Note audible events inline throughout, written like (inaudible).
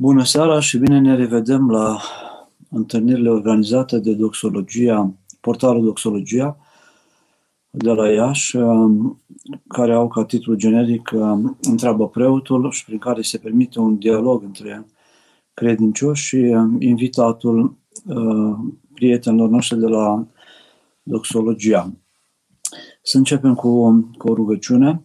Bună seara și bine ne revedem la întâlnirile organizate de Doxologia, portalul Doxologia de la Iași, um, care au ca titlu generic um, Întreabă preotul și prin care se permite un dialog între credincioși și um, invitatul uh, prietenilor noștri de la Doxologia. Să începem cu, cu o rugăciune.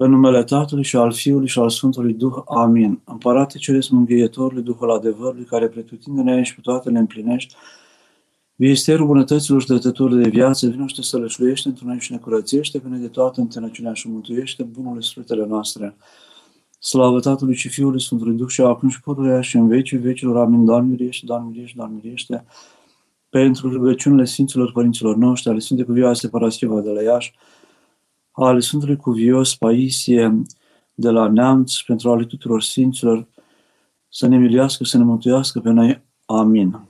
În numele Tatălui și al Fiului și al Sfântului Duh. Amin. Împărate Ceresc Mângâietorului, Duhul adevărului, care pretutindene și pe toate le împlinești, Viesterul bunătăților și dătătorul de viață, vină și te sălășluiește într noi și ne curățește, vine de toată întâlnăciunea și mântuiește bunule sfântele noastre. Slavă Tatălui și Fiului Sfântului Duh și acum și pururea și în vecii vecilor. Amin. Doamne miriește, Doamne miriește, Doamne miriește. Pentru rugăciunile Sfinților Părinților noștri, ale Sfântului Cuvioase Paraschiva de la Iași, ale Sfântului Cuvios Paisie de la Neamț, pentru ale tuturor Sfinților, să ne miluiască, să ne mântuiască pe noi. Amin.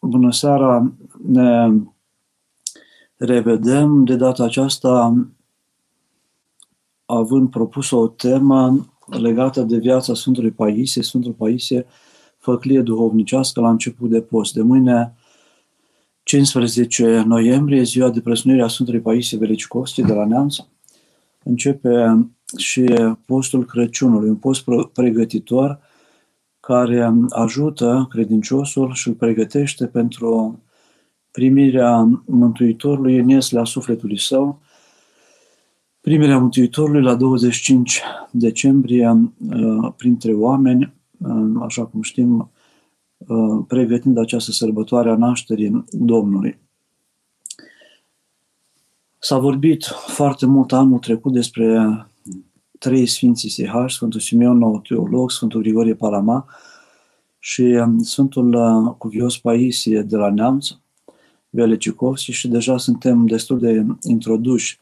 Bună seara! Ne revedem de data aceasta având propus o temă legată de viața Sfântului Paisie, Sfântul Paisie, făclie duhovnicească la început de post. De mâine 15 noiembrie, ziua de presunire a Sfântului Paisie Velicicovski de la Neamț, începe și postul Crăciunului, un post pregătitor care ajută credinciosul și îl pregătește pentru primirea Mântuitorului în la sufletului său, primirea Mântuitorului la 25 decembrie uh, printre oameni, uh, așa cum știm, Uh, pregătind această sărbătoare a nașterii Domnului. S-a vorbit foarte mult anul trecut despre trei Sfinții Sihari, Sfântul Simeon, nou teolog, Sfântul Grigorie Palama și um, Sfântul uh, Cuvios Paisie de la Neamț, Velecicovski și deja suntem destul de introduși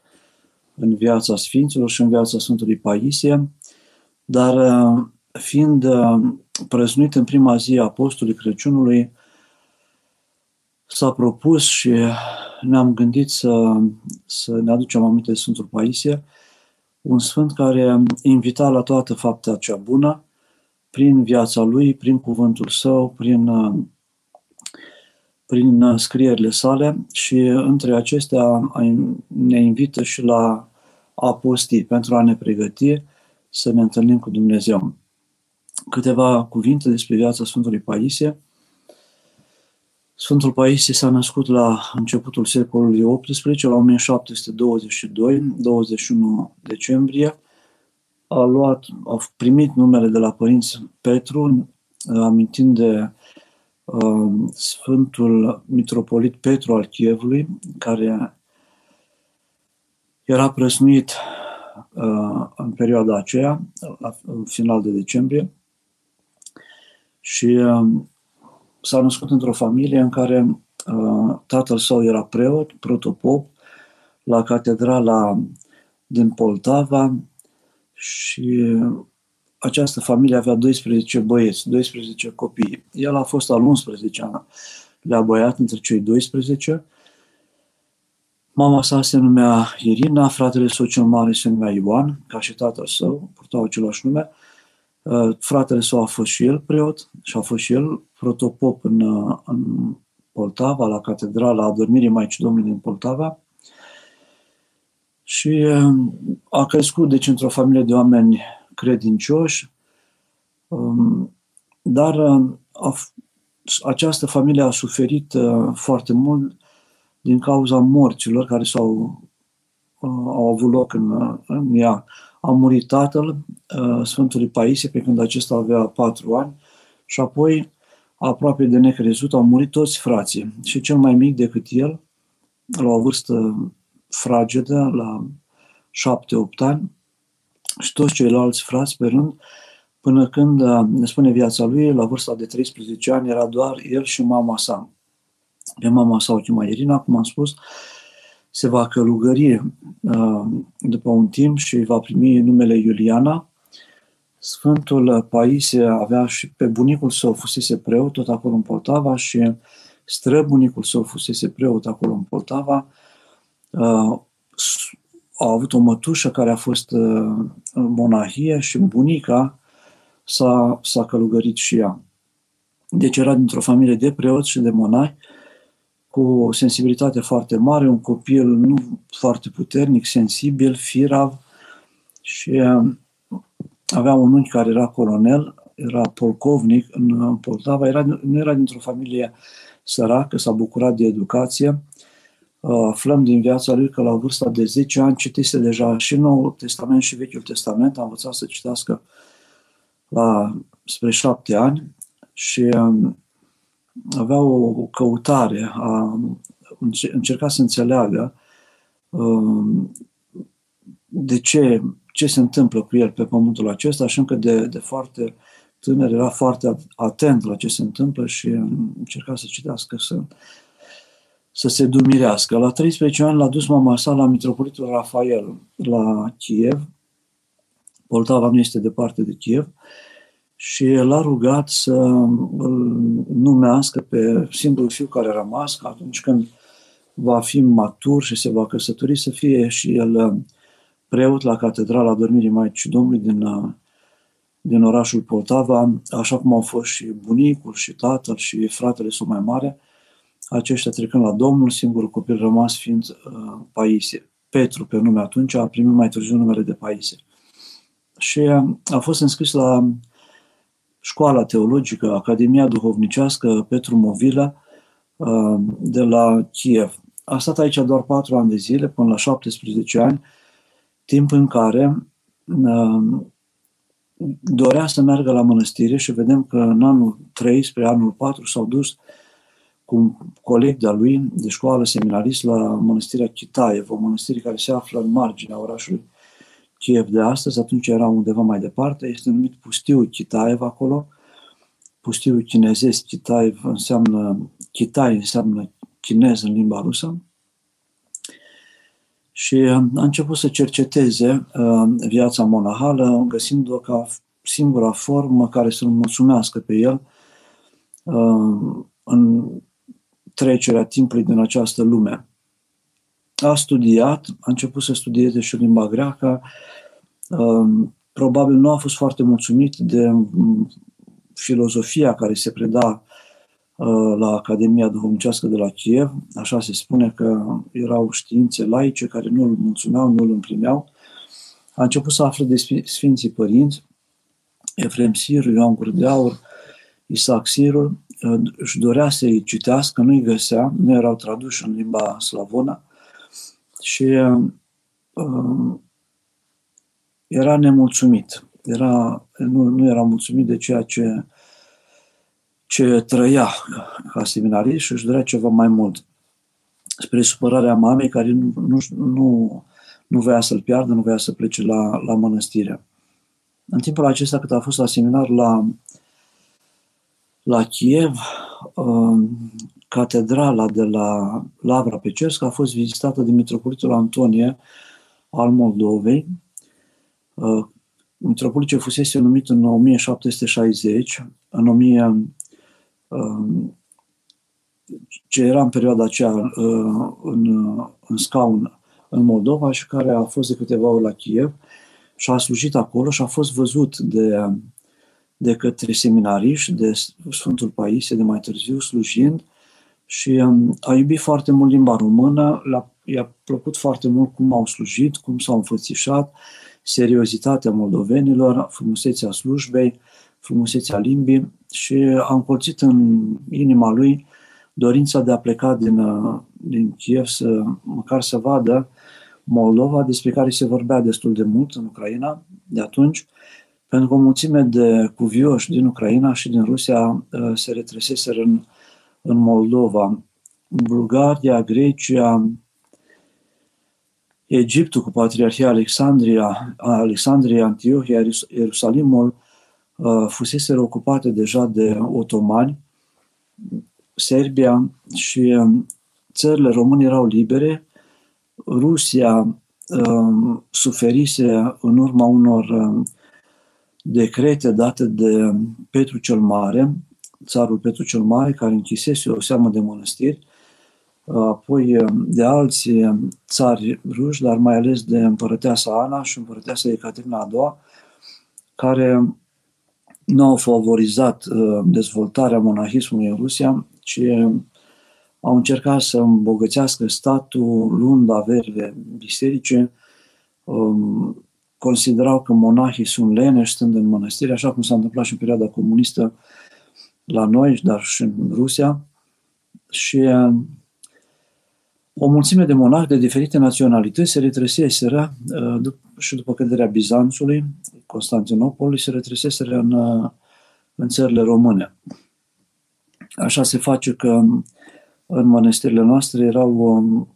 în viața Sfinților și în viața Sfântului Paisie, dar uh, fiind prăznuit în prima zi a apostolului Crăciunului, s-a propus și ne-am gândit să, să ne aducem aminte de Sfântul Paisie, un sfânt care invita la toată fapta cea bună, prin viața lui, prin cuvântul său, prin, prin scrierile sale și între acestea ne invită și la apostii pentru a ne pregăti să ne întâlnim cu Dumnezeu câteva cuvinte despre viața Sfântului Paisie. Sfântul Paisie s-a născut la începutul secolului XVIII, la 1722, 21 decembrie. A, luat, a primit numele de la părinți Petru, amintind de uh, Sfântul Mitropolit Petru al Chievului, care era prăsnuit uh, în perioada aceea, la, în final de decembrie și uh, s-a născut într-o familie în care uh, tatăl său era preot, protopop, la catedrala din Poltava și această familie avea 12 băieți, 12 copii. El a fost al 11-a, le-a băiat între cei 12. Mama sa se numea Irina, fratele său cel mare se numea Ioan, ca și tatăl său, purtau același nume. Uh, fratele său a fost și el preot și a fost și el protopop în, uh, în Poltava, la catedrala Adormirii Maicii Domnului din Poltava. Și uh, a crescut, deci, într-o familie de oameni credincioși, um, dar a, această familie a suferit foarte mult din cauza morților care s-au au avut loc în, în ea a murit tatăl uh, Sfântului Paisie pe când acesta avea patru ani și apoi, aproape de necrezut, au murit toți frații și cel mai mic decât el, la o vârstă fragedă, la șapte-opt ani, și toți ceilalți frați pe rând, până când, uh, ne spune viața lui, la vârsta de 13 ani, era doar el și mama sa. Pe mama sa o chema Irina, cum am spus, se va călugări uh, după un timp și va primi numele Iuliana. Sfântul Paisie avea și pe bunicul său fusese preot tot acolo în Poltava și străbunicul său fusese preot acolo în Poltava. Uh, a avut o mătușă care a fost în monahie și bunica s-a, s-a călugărit și ea. Deci era dintr-o familie de preoți și de monahi, cu o sensibilitate foarte mare, un copil nu foarte puternic, sensibil, firav și um, avea un unchi care era colonel, era polcovnic în Poltava, era, nu era dintr-o familie săracă, s-a bucurat de educație. Uh, aflăm din viața lui că la vârsta de 10 ani citise deja și Noul Testament și Vechiul Testament, a învățat să citească la spre șapte ani și um, avea o căutare, a încerca să înțeleagă um, de ce, ce se întâmplă cu el pe pământul acesta și încă de, de foarte tânăr era foarte atent la ce se întâmplă și încerca să citească, să, să se dumirească. La 13 ani l-a dus mama sa la Mitropolitul Rafael la Kiev. Poltava nu este departe de Kiev și l-a rugat să îl numească pe singurul fiu care a rămas, că atunci când va fi matur și se va căsători, să fie și el uh, preot la Catedrala Dormirii Maicii Domnului din, uh, din orașul Poltava, așa cum au fost și bunicul, și tatăl, și fratele său mai mare, aceștia trecând la Domnul, singurul copil rămas fiind uh, Paisie. Petru, pe nume atunci, a primit mai târziu numele de Paisie. Și uh, a fost înscris la școala teologică, Academia Duhovnicească Petru Movila uh, de la Kiev. A stat aici doar patru ani de zile, până la 17 ani, timp în care uh, dorea să meargă la mănăstire și vedem că în anul 3 spre anul 4 s-au dus cu un coleg de-a lui de școală seminarist la mănăstirea Chitaev, o mănăstire care se află în marginea orașului Kiev de astăzi, atunci era undeva mai departe, este numit pustiul Kitaev acolo. Pustiul chinezesc Kitaev înseamnă, Kitai înseamnă chinez în limba rusă. Și uh, a început să cerceteze uh, viața monahală, găsind-o ca singura formă care să-l mulțumească pe el uh, în trecerea timpului din această lume a studiat, a început să studieze și limba greacă, um, probabil nu a fost foarte mulțumit de um, filozofia care se preda uh, la Academia Duhovnicească de la Kiev, așa se spune că erau științe laice care nu îl mulțumeau, nu îl împlimeau. A început să afle de Sfinții Părinți, Efrem Sirul, Ioan Gură de Aur, Isaac Sirul, uh, își dorea să-i citească, nu-i găsea, nu erau traduși în limba slavonă, și uh, era nemulțumit. Era, nu, nu era mulțumit de ceea ce, ce trăia ca seminarist și își dorea ceva mai mult. Spre supărarea mamei care nu, nu, nu, nu voia să-l piardă, nu voia să plece la, la mănăstire. În timpul acesta, cât a fost la seminar la, la Kiev, uh, catedrala de la Lavra Pecesc a fost vizitată de Mitropolitul Antonie al Moldovei. Uh, Mitropolitul fusese numit în 1760, în 1000, uh, ce era în perioada aceea uh, în, în scaun în Moldova și care a fost de câteva ori la Kiev și a slujit acolo și a fost văzut de, de către seminariști, de Sfântul Paisie de mai târziu, slujind și um, a iubit foarte mult limba română, i-a plăcut foarte mult cum au slujit, cum s-au înfățișat, seriozitatea moldovenilor, frumusețea slujbei, frumusețea limbii și a încolțit în inima lui dorința de a pleca din, uh, din Kiev să măcar să vadă Moldova, despre care se vorbea destul de mult în Ucraina de atunci, pentru că o mulțime de cuvioși din Ucraina și din Rusia uh, se retreseseră în în Moldova, Bulgaria, Grecia, Egiptul cu Patriarhia Alexandria, Alexandria, Antiohia, Ierusalimul uh, fusese ocupate deja de otomani, Serbia și um, țările române erau libere. Rusia um, suferise în urma unor um, decrete date de Petru cel Mare, țarul Petru cel Mare, care închisese o seamă de mănăstiri, apoi de alți țari ruși, dar mai ales de împărăteasa Ana și împărăteasa Ecaterina a doua, care nu au favorizat dezvoltarea monahismului în Rusia, ci au încercat să îmbogățească statul luând averile biserice, um, considerau că monahii sunt leneși stând în mănăstiri, așa cum s-a întâmplat și în perioada comunistă la noi, dar și în Rusia. Și um, o mulțime de monahi de diferite naționalități se retrăseseră uh, și după căderea Bizanțului, Constantinopolului, se retrăseseră în, uh, în țările române. Așa se face că în mănăstirile noastre erau um,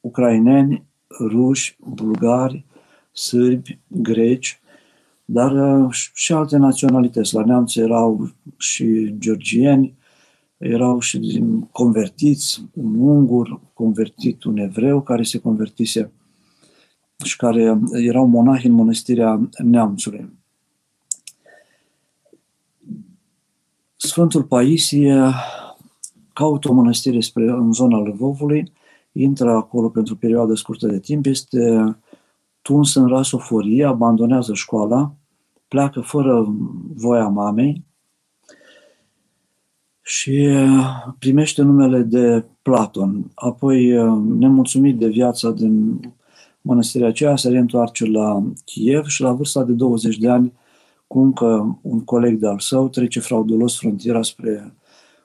ucraineni, ruși, bulgari, sârbi, greci, dar uh, și alte naționalități. La neamț erau și georgieni, erau și convertiți, un ungur convertit, un evreu care se convertise și care erau monahi în mănăstirea neamțului. Sfântul Paisie caută o mănăstire spre, în zona Lvovului, intră acolo pentru o perioadă scurtă de timp, este tuns în rasoforie, abandonează școala, pleacă fără voia mamei și primește numele de Platon. Apoi, nemulțumit de viața din mănăstirea aceea, se reîntoarce la Kiev și la vârsta de 20 de ani, cu încă un coleg de-al său, trece fraudulos frontiera spre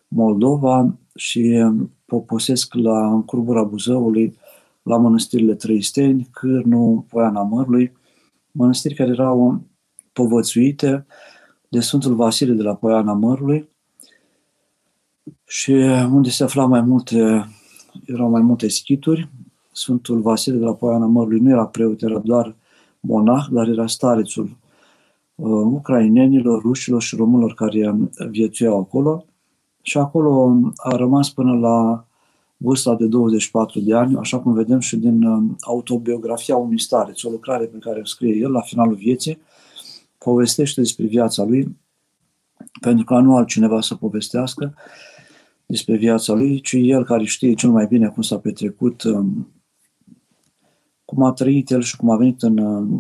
Moldova și poposesc la în curbura Buzăului, la mănăstirile Trăisteni, Cârnu, Poiana Mărului, mănăstiri care erau povățuite de Sfântul Vasile de la Poiana Mărului și unde se afla mai multe, erau mai multe schituri. Sfântul Vasile de la Poiana Mărului nu era preot, era doar monah, dar era starețul uh, ucrainenilor, rușilor și românilor care viețuiau acolo. Și acolo a rămas până la vârsta de 24 de ani, așa cum vedem și din uh, autobiografia unui stareț, o lucrare pe care o scrie el la finalul vieții, povestește despre viața lui, pentru că nu altcineva să povestească despre viața lui, ci el care știe cel mai bine cum s-a petrecut, um, cum a trăit el și cum a venit în, uh,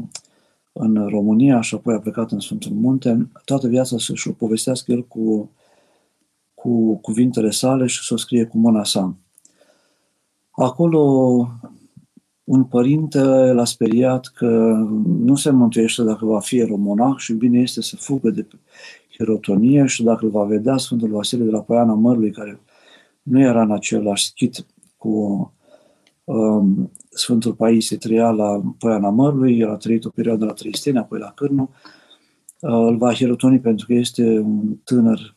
în România și apoi a plecat în Sfântul Munte, toată viața să-și o povestească el cu cu cuvintele sale și să o scrie cu mâna sa. Acolo un părinte l-a speriat că nu se mântuiește dacă va fi eromonah și bine este să fugă de hirotonie și dacă îl va vedea Sfântul Vasile de la Poiana Mărului, care nu era în același schit cu um, Sfântul Paisie, trăia la Poiana Mărului, el a trăit o perioadă la Tristene, apoi la Cârnu, uh, îl va hirotoni pentru că este un tânăr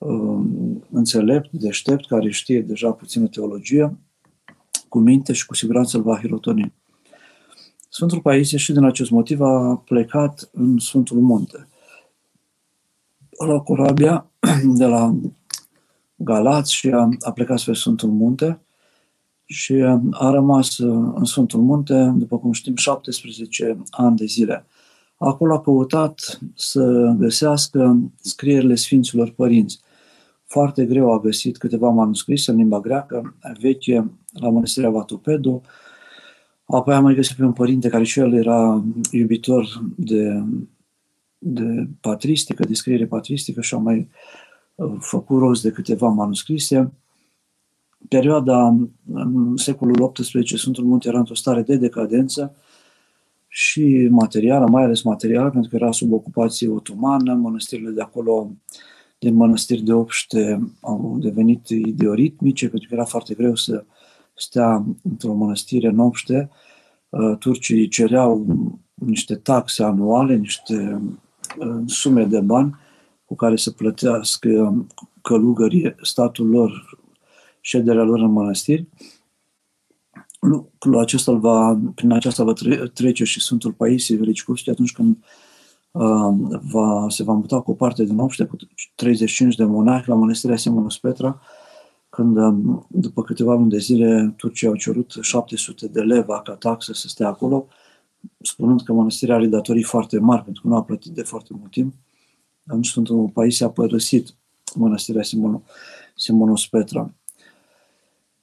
Um, înțelept, deștept, care știe deja puțină teologie, cu minte și cu siguranță îl va hirotoni. Sfântul Paisie și din acest motiv a plecat în Sfântul Munte. La corabia (clears throat) de la Galați și a, a plecat spre Sfântul Munte și a rămas în Sfântul Munte, după cum știm, 17 ani de zile. Acolo a căutat să găsească scrierile Sfinților Părinți foarte greu a găsit câteva manuscrise în limba greacă, veche, la Mănăstirea Vatupedu. Apoi am mai găsit pe un părinte care și el era iubitor de, de patristică, de scriere patristică și a mai uh, făcut rost de câteva manuscrise. Perioada în secolul XVIII Sfântul Munte era într-o stare de decadență și materială, mai ales materială, pentru că era sub ocupație otomană, mănăstirile de acolo din mănăstiri de obște au devenit ideoritmice, pentru că era foarte greu să stea într-o mănăstire în obște. Uh, turcii cereau niște taxe anuale, niște uh, sume de bani cu care să plătească călugării statul lor, șederea lor în mănăstiri. Lucrul acesta va, prin aceasta va trece și Sfântul Paisie Velicicovski atunci când va, se va muta cu o parte din obște, cu 35 de monahi la mănăstirea Simonus Petra, când după câteva luni de zile turcii au cerut 700 de leva ca taxă să stea acolo, spunând că mănăstirea are datorii foarte mari, pentru că nu a plătit de foarte mult timp. Atunci Sfântul Paisie a părăsit mănăstirea Simonus Petra.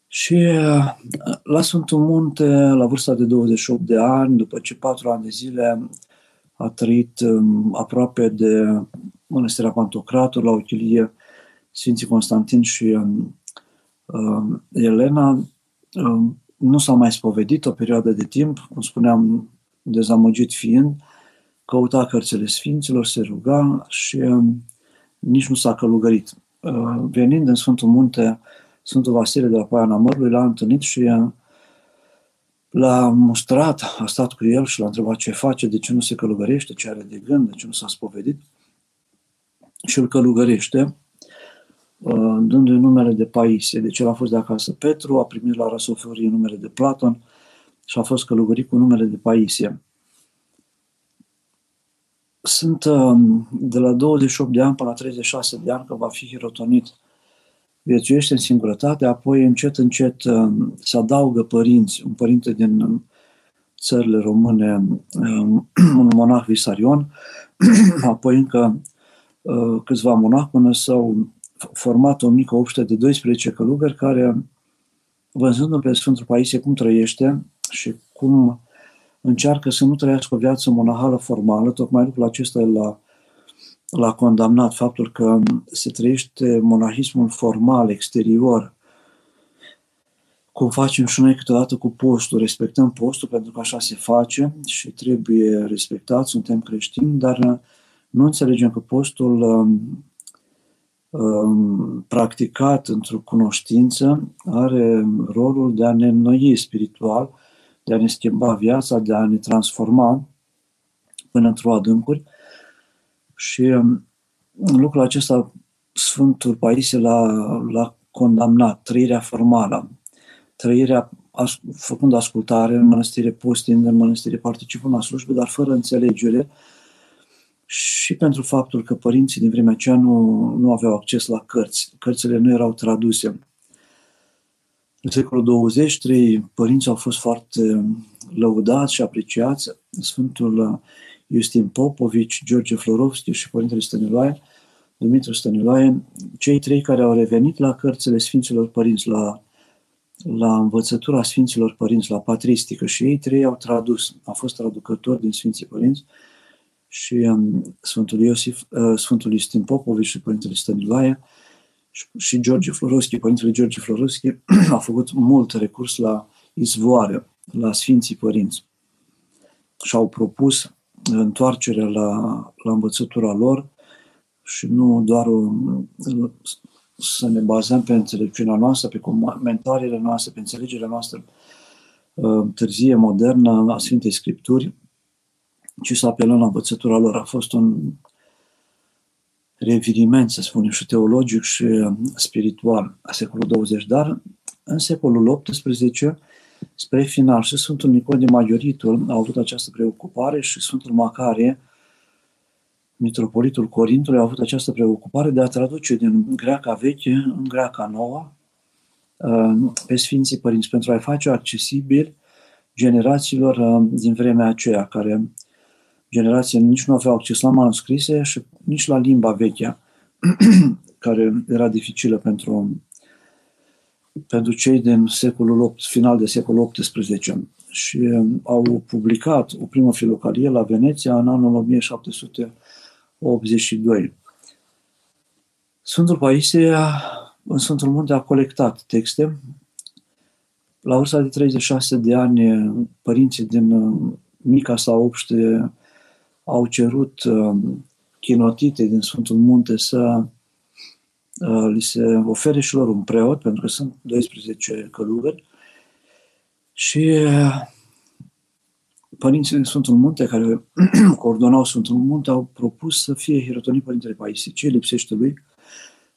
Și uh, la Sfântul Munte, la vârsta de 28 de ani, după ce patru ani de zile a trăit um, aproape de Mănăstirea Pantocrator, la Ochilie Sfinții Constantin și um, um, Elena, nu s-a mai spovedit o perioadă de timp, cum spuneam, dezamăgit fiind, căuta cărțile Sfinților, se ruga și nici nu s-a călugărit. Uh, venind în Sfântul Munte, Sfântul Vasile de la Poiana Mărului l-a întâlnit și uh, l-a mustrat, a stat cu el și l-a întrebat ce face, de ce nu se călugărește, ce are de gând, de ce nu s-a spovedit. Și îl călugărește, uh, dându-i numele de Paisie. Deci el a fost de acasă Petru, a primit la Rasoforie numele de Platon și a fost călugărit cu numele de Paisie. Sunt de la 28 de ani până la 36 de ani că va fi hirotonit viețuiește în singurătate, apoi încet, încet um, se adaugă părinți, un părinte din um, țările române, um, (clears throat) un monah visarion, (clears throat) apoi încă uh, câțiva monahi până s-au format o mică obște de 12 călugări care, văzându-l pe Sfântul Paisie cum trăiește și cum încearcă să nu trăiască o viață monahală formală, tocmai lucrul acesta la l-a condamnat faptul că se trăiește monahismul formal, exterior, cum facem și noi câteodată cu postul. Respectăm postul pentru că așa se face și trebuie respectat, suntem creștini, dar nu înțelegem că postul um, um, practicat într-o cunoștință are rolul de a ne înnoi spiritual, de a ne schimba viața, de a ne transforma până într-o adâncuri și um, lucrul acesta Sfântul Paisie l-a, l-a condamnat, trăirea formală, trăirea as, făcând ascultare în mănăstire, postind în mănăstire, participând la slujbe, dar fără înțelegere și pentru faptul că părinții din vremea aceea nu, nu aveau acces la cărți. Cărțile nu erau traduse. În secolul 20, trei părinți au fost foarte lăudați și apreciați. Sfântul Justin Popovici, George Florovski și Părintele Stăniloae, Dumitru Stăniloae, cei trei care au revenit la cărțile Sfinților Părinți, la, la învățătura Sfinților Părinți, la patristică și ei trei au tradus, au fost traducători din Sfinții Părinți și um, Sfântul, Iosif, uh, Sfântul Justin Popovici și Părintele Stăniloae și, și George Florovski, Părintele George Florovski, (clears throat) a făcut mult recurs la izvoare, la Sfinții Părinți și au propus întoarcerea la, la învățătura lor și nu doar o, să ne bazăm pe înțelepciunea noastră, pe comentariile noastre, pe înțelegerea noastră uh, târzie, modernă a Sfintei Scripturi, ci să apelăm la învățătura lor. A fost un reviriment, să spunem, și teologic și spiritual a secolului 20, dar în secolul XVIII spre final și Sfântul Nicodim Majoritul a avut această preocupare și Sfântul Macarie, mitropolitul Corintului, a avut această preocupare de a traduce din greaca veche în greaca nouă uh, pe Sfinții Părinți, pentru a-i face accesibil generațiilor uh, din vremea aceea, care generații nici nu aveau acces la manuscrise și nici la limba veche, (clears throat) care era dificilă pentru pentru cei din secolul 8, final de secolul XVIII și um, au publicat o primă filocalie la Veneția în anul 1782. Sfântul Paisie în Sfântul Munte a colectat texte. La vârsta de 36 de ani, părinții din um, mica sa obște au cerut um, chinotite din Sfântul Munte să Uh, li se ofere și lor un preot, pentru că sunt 12 călugări, și uh, părinții din Sfântul Munte, care (clears throat) coordonau Sfântul Munte, au propus să fie hirotonit Părintele Paisie. Ce lipsește lui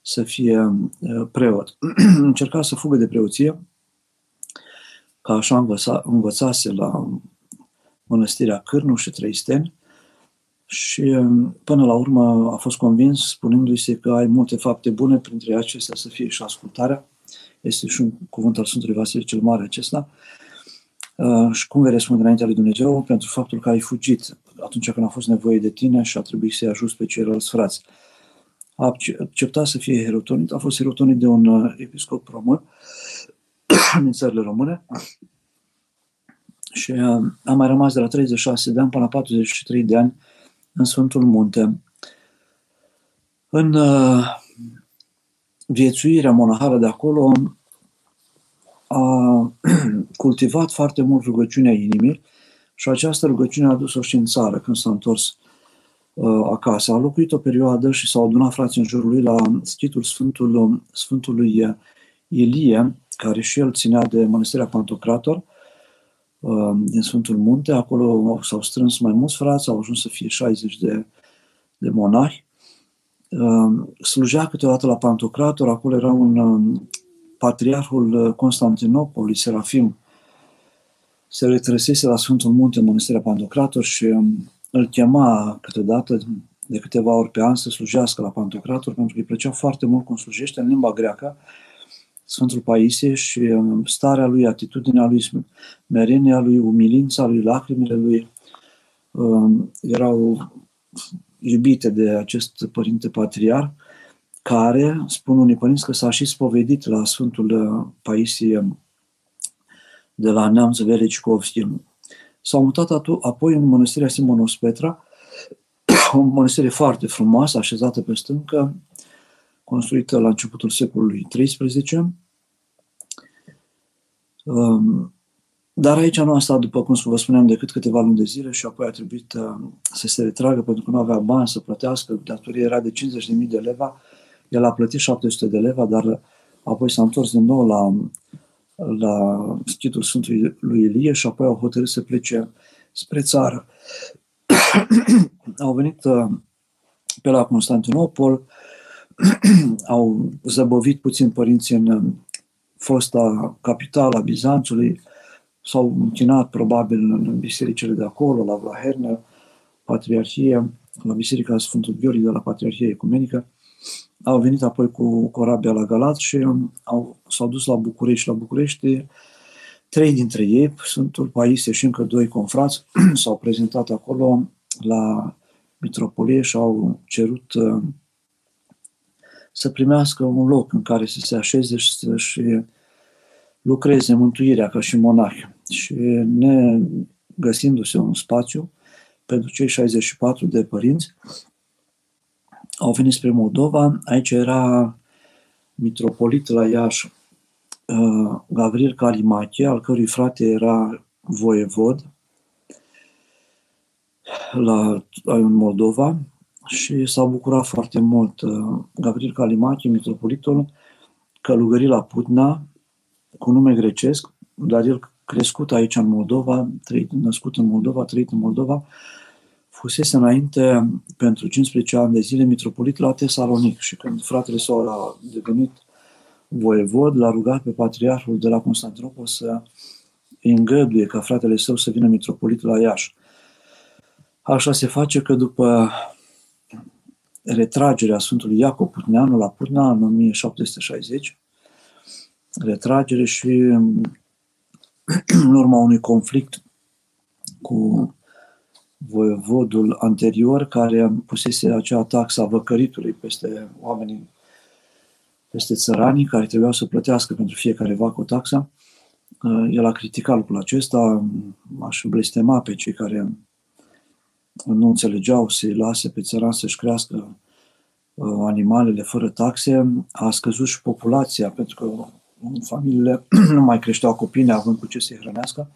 să fie uh, preot? (clears throat) Încerca să fugă de preoție, ca așa învăța, învățase la mănăstirea Cârnu și Trăisteni, și um, până la urmă a fost convins spunându-i se că ai multe fapte bune, printre acestea să fie și ascultarea. Este și un cuvânt al Sfântului Vasile cel Mare acesta. Uh, și cum vei răspunde înaintea lui Dumnezeu pentru faptul că ai fugit atunci când a fost nevoie de tine și a trebuit să-i ajuți pe ceilalți frați. A acceptat să fie herotonit, a fost herotonit de un uh, episcop român (coughs) din țările române. Și uh, am mai rămas de la 36 de ani până la 43 de ani în Sfântul Munte. În uh, viețuirea monahală de acolo a (clears throat) cultivat foarte mult rugăciunea inimii și această rugăciune a dus-o și în țară când s-a întors uh, acasă. A locuit o perioadă și s-au adunat frații în jurul lui la schitul Sfântul, Sfântului Ilie, care și el ținea de Mănăstirea Pantocrator, uh, din Sfântul Munte. Acolo s-au strâns mai mulți frați, au ajuns să fie 60 de, de monahi. Uh, slujea câteodată la Pantocrator, acolo era un um, patriarhul Constantinopolului, Serafim, se retrăsese la Sfântul Munte, Mănăstirea Pantocrator și um, îl chema câteodată de câteva ori pe an să slujească la Pantocrator, pentru că îi plăcea foarte mult cum slujește în limba greacă Sfântul Paisie și um, starea lui, atitudinea lui, merenia lui, umilința lui, lacrimile lui um, erau iubite de acest părinte patriar, care, spun unii părinți, că s-a și spovedit la Sfântul uh, Paisie de la Neamț Velicicovski. S-au mutat apoi în mănăstirea Simonos Petra, (coughs) o mănăstire foarte frumoasă, așezată pe stâncă, construită la începutul secolului XIII. Um, dar aici nu a stat, după cum vă spuneam, decât câteva luni de zile și apoi a trebuit uh, să se retragă pentru că nu avea bani să plătească. Datoria era de 50.000 de leva. El a plătit 700 de leva, dar apoi s-a întors din nou la, la schitul Sfântului lui Ilie și apoi au hotărât să plece spre țară. (coughs) au venit uh, pe la Constantinopol, (clears throat) au zăbovit puțin părinții în fosta capitală a Bizanțului, s-au închinat probabil în bisericile de acolo, la Vlahernă, Patriarhie, la Biserica Sfântul Gheorghe de la Patriarhie Ecumenică. Au venit apoi cu corabia la Galat și au, s-au dus la București. La București, trei dintre ei, Sfântul Paisie și încă doi confrați, (clears throat) s-au prezentat acolo la mitropolie și au cerut uh, să primească un loc în care să se așeze și să-și lucreze mântuirea ca și monah. Și ne găsindu-se un spațiu pentru cei 64 de părinți, au venit spre Moldova. Aici era mitropolit la Iași uh, Gavril Calimache, al cărui frate era voievod la, în Moldova și s-a bucurat foarte mult uh, Gavril Calimache, mitropolitul, călugări la Putna, cu nume grecesc, dar el crescut aici în Moldova, trăit, născut în Moldova, trăit în Moldova, fusese înainte, pentru 15 ani de zile, mitropolit la Tesalonic și când fratele său a devenit voievod, l-a rugat pe patriarhul de la Constantinopol să îngăduie ca fratele său să vină mitropolit la Iași. Așa se face că după retragerea Sfântului Iacob Putneanu la Putna în 1760, retragere și (clears throat) în urma unui conflict cu voievodul anterior care pusese acea taxa văcăritului peste oamenii, peste țăranii care trebuiau să plătească pentru fiecare vacă o taxă. Uh, el a criticat lucrul acesta, aș blestema pe cei care nu înțelegeau să-i lase pe țăran să-și crească uh, animalele fără taxe. A scăzut și populația, pentru că familiile (clears throat) nu mai creșteau copii neavând cu ce să-i hrănească.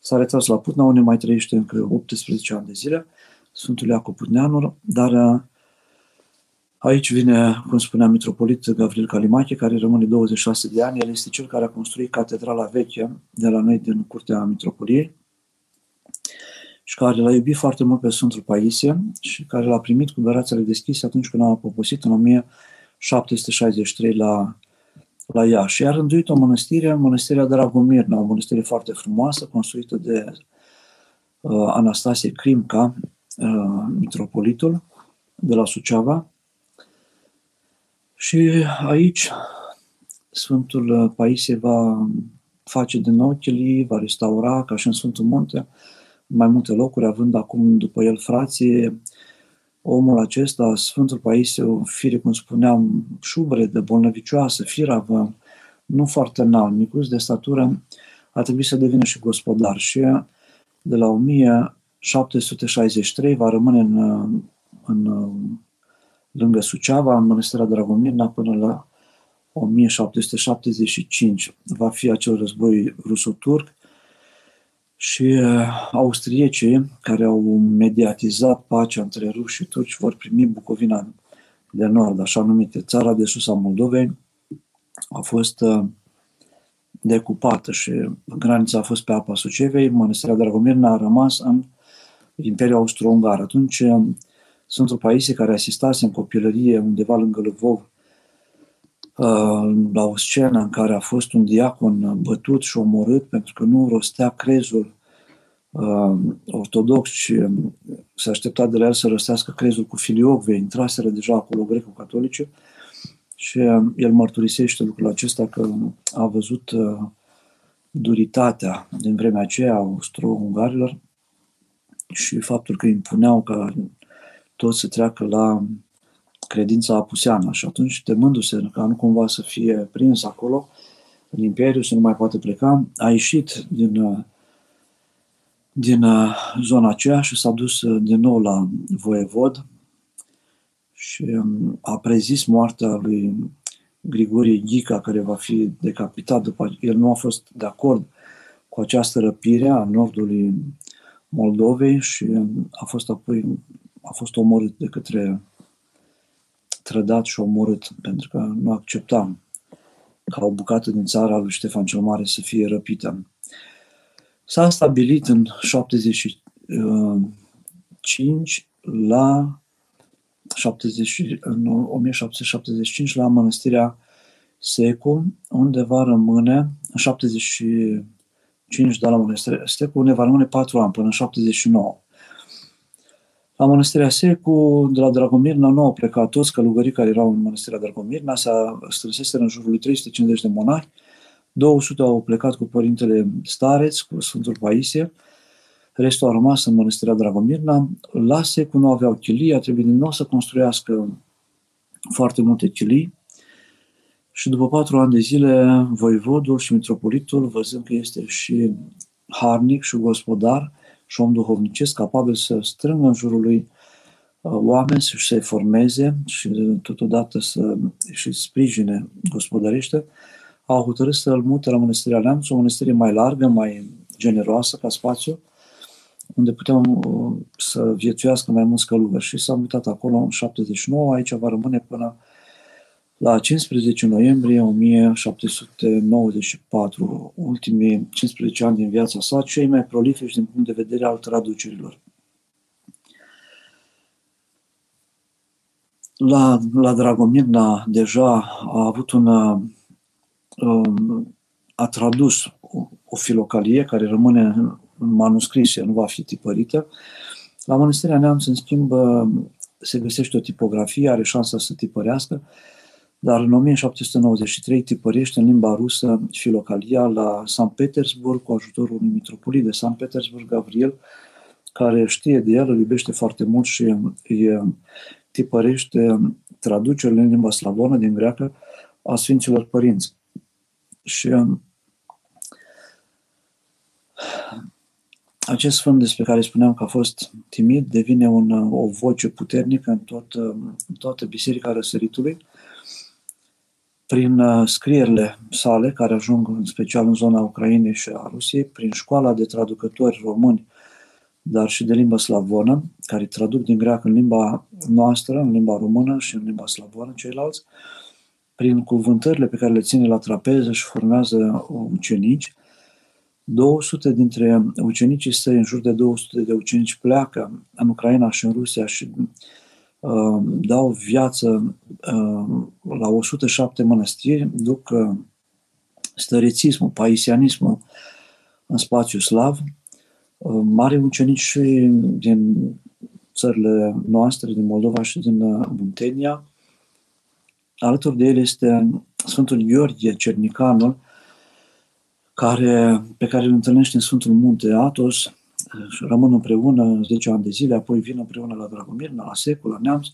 S-a retras la Putna, unde mai trăiește încă 18 ani de zile, Sfântul Iacob Putneanu, dar uh, aici vine, cum spunea mitropolit Gavril Calimache, care rămâne 26 de ani. El este cel care a construit catedrala veche de la noi din curtea mitropoliei și care l-a iubit foarte mult pe Sfântul Paisie și care l-a primit cu brațele deschise atunci când a poposit în 1763 la la Iași. Iar rânduit o mănăstire, mănăstirea Dragomirna, o mănăstire foarte frumoasă, construită de uh, Anastasie Crimca, uh, mitropolitul de la Suceava. Și aici Sfântul Paisie va face din nou chelii, va restaura, ca și în Sfântul Munte, mai multe locuri, având acum după el frații, omul acesta, Sfântul Paisie, o fire, cum spuneam, șubre de bolnăvicioasă, firavă, nu foarte înalt, micuț de statură, a trebuit să devină și gospodar și de la 1763 va rămâne în, în, lângă Suceava, în Mănăstirea Dragomirna, până la 1775. Va fi acel război ruso-turc și uh, austriecii care au mediatizat pacea între ruși și turci vor primi Bucovina de Nord, așa numite țara de sus a Moldovei, a fost uh, decupată și granița a fost pe apa Sucevei, Mănăstirea Dragomirna a rămas în Imperiul Austro-Ungar. Atunci uh, Sfântul Paisie, care asistase în copilărie undeva lângă Lvov, uh, la o scenă în care a fost un diacon bătut și omorât pentru că nu rostea crezul ortodox și se aștepta de la el să răstească crezul cu filiocve, intraseră deja acolo greco-catolice, și uh, el mărturisește lucrul acesta că a văzut uh, duritatea din vremea aceea a austro-ungarilor și faptul că impuneau ca toți să treacă la credința apuseană. Și atunci, temându-se ca nu cumva să fie prins acolo, în Imperiu, să nu mai poate pleca, a ieșit din, uh, din zona aceea și s-a dus din nou la voievod, și um, a prezis moartea lui Grigorie Ghica, care va fi decapitat după el nu a fost de acord cu această răpire a nordului Moldovei și um, a fost apoi a fost omorât de către trădat și omorât pentru că nu accepta ca o bucată din țara lui Ștefan cel Mare să fie răpită. S-a stabilit în 75 la 70, în 1775 la mănăstirea Secu, unde va rămâne în 75 de la mănăstirea Secu, unde va rămâne 4 ani, până în 79. La mănăstirea Secu, de la Dragomirna, nu au plecat toți călugării care erau în mănăstirea Dragomirna, s-a strânseseră în jurul lui 350 de monahi, 200 au plecat cu părintele Stareț, cu Sfântul Paisie, restul a rămas în mănăstirea Dragomirna. La Secu nu aveau chilii, a trebuit din nou să construiască foarte multe chilii. Și după patru ani de zile, voivodul și mitropolitul, văzând că este și harnic și gospodar și om duhovnicesc, capabil să strângă în jurul lui uh, oameni și să-i formeze și totodată să și sprijine gospodărește, au hotărât să-l mute la Mănăstirea Neamț, o mănăstire mai largă, mai generoasă ca spațiu, unde puteam uh, să viețuiască mai mulți călugări și s-a mutat acolo în 79, aici va rămâne până la 15 noiembrie 1794, ultimii 15 ani din viața sa, cei mai prolifici din punct de vedere al traducerilor. La, la Dragomirna deja a avut un um, a tradus o, o filocalie care rămâne manuscris, nu va fi tipărită. La Mănăstirea Neamț, în schimb, se găsește o tipografie, are șansa să tipărească, dar în 1793 tipărește în limba rusă filocalia la San Petersburg cu ajutorul unui mitropolit de San Petersburg, Gabriel, care știe de el, îl iubește foarte mult și îi tipărește traducerile în limba slavonă din greacă a Sfinților Părinți. Și acest sfânt despre care spuneam că a fost timid devine un, o voce puternică în, tot, în toată Biserica Răsăritului. Prin uh, scrierile sale, care ajung în special în zona Ucrainei și a Rusiei, prin școala de traducători români, dar și de limba slavonă, care traduc din greacă în limba noastră, în limba română și în limba slavonă ceilalți, prin cuvântările pe care le ține la trapeză și formează ucenici, 200 dintre ucenicii săi, în jur de 200 de ucenici, pleacă în Ucraina și în Rusia și uh, dau viață uh, la 107 mănăstiri, duc uh, stărețismul, paisianismul în spațiu slav. Uh, mari ucenici și din țările noastre, din Moldova și din uh, Muntenia. Alături de el este Sfântul Gheorghe Cernicanul, care, pe care îl întâlnește în Sfântul Munte Atos, rămân împreună 10 ani de zile, apoi vin împreună la Dragomirna, la Secul, la Neamț,